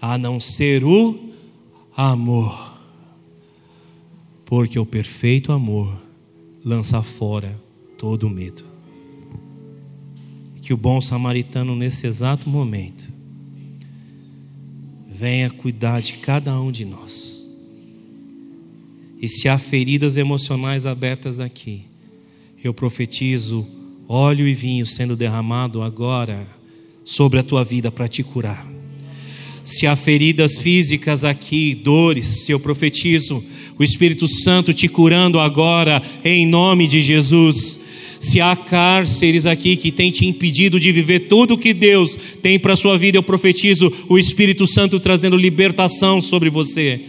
a não ser o amor porque o perfeito amor lança fora todo medo. Que o bom samaritano, nesse exato momento, venha cuidar de cada um de nós. E se há feridas emocionais abertas aqui, eu profetizo óleo e vinho sendo derramado agora sobre a tua vida para te curar. Se há feridas físicas aqui, dores, eu profetizo o Espírito Santo te curando agora, em nome de Jesus. Se há cárceres aqui que tem te impedido de viver tudo o que Deus tem para a sua vida, eu profetizo o Espírito Santo trazendo libertação sobre você.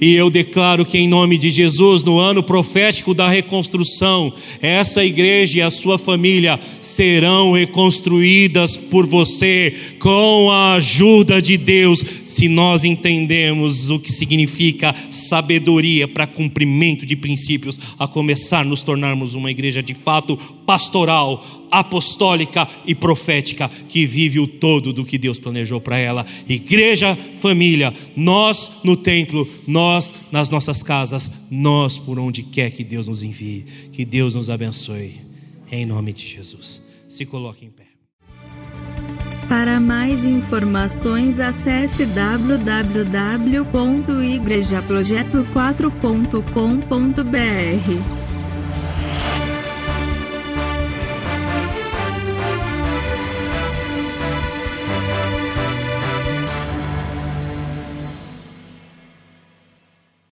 E eu declaro que, em nome de Jesus, no ano profético da reconstrução, essa igreja e a sua família serão reconstruídas por você, com a ajuda de Deus, se nós entendemos o que significa sabedoria para cumprimento de princípios, a começar a nos tornarmos uma igreja de fato pastoral, apostólica e profética que vive o todo do que Deus planejou para ela. Igreja, família, nós no templo, nós nas nossas casas, nós por onde quer que Deus nos envie. Que Deus nos abençoe. Em nome de Jesus. Se coloque em pé. Para mais informações, acesse www.igrejaprojeto4.com.br.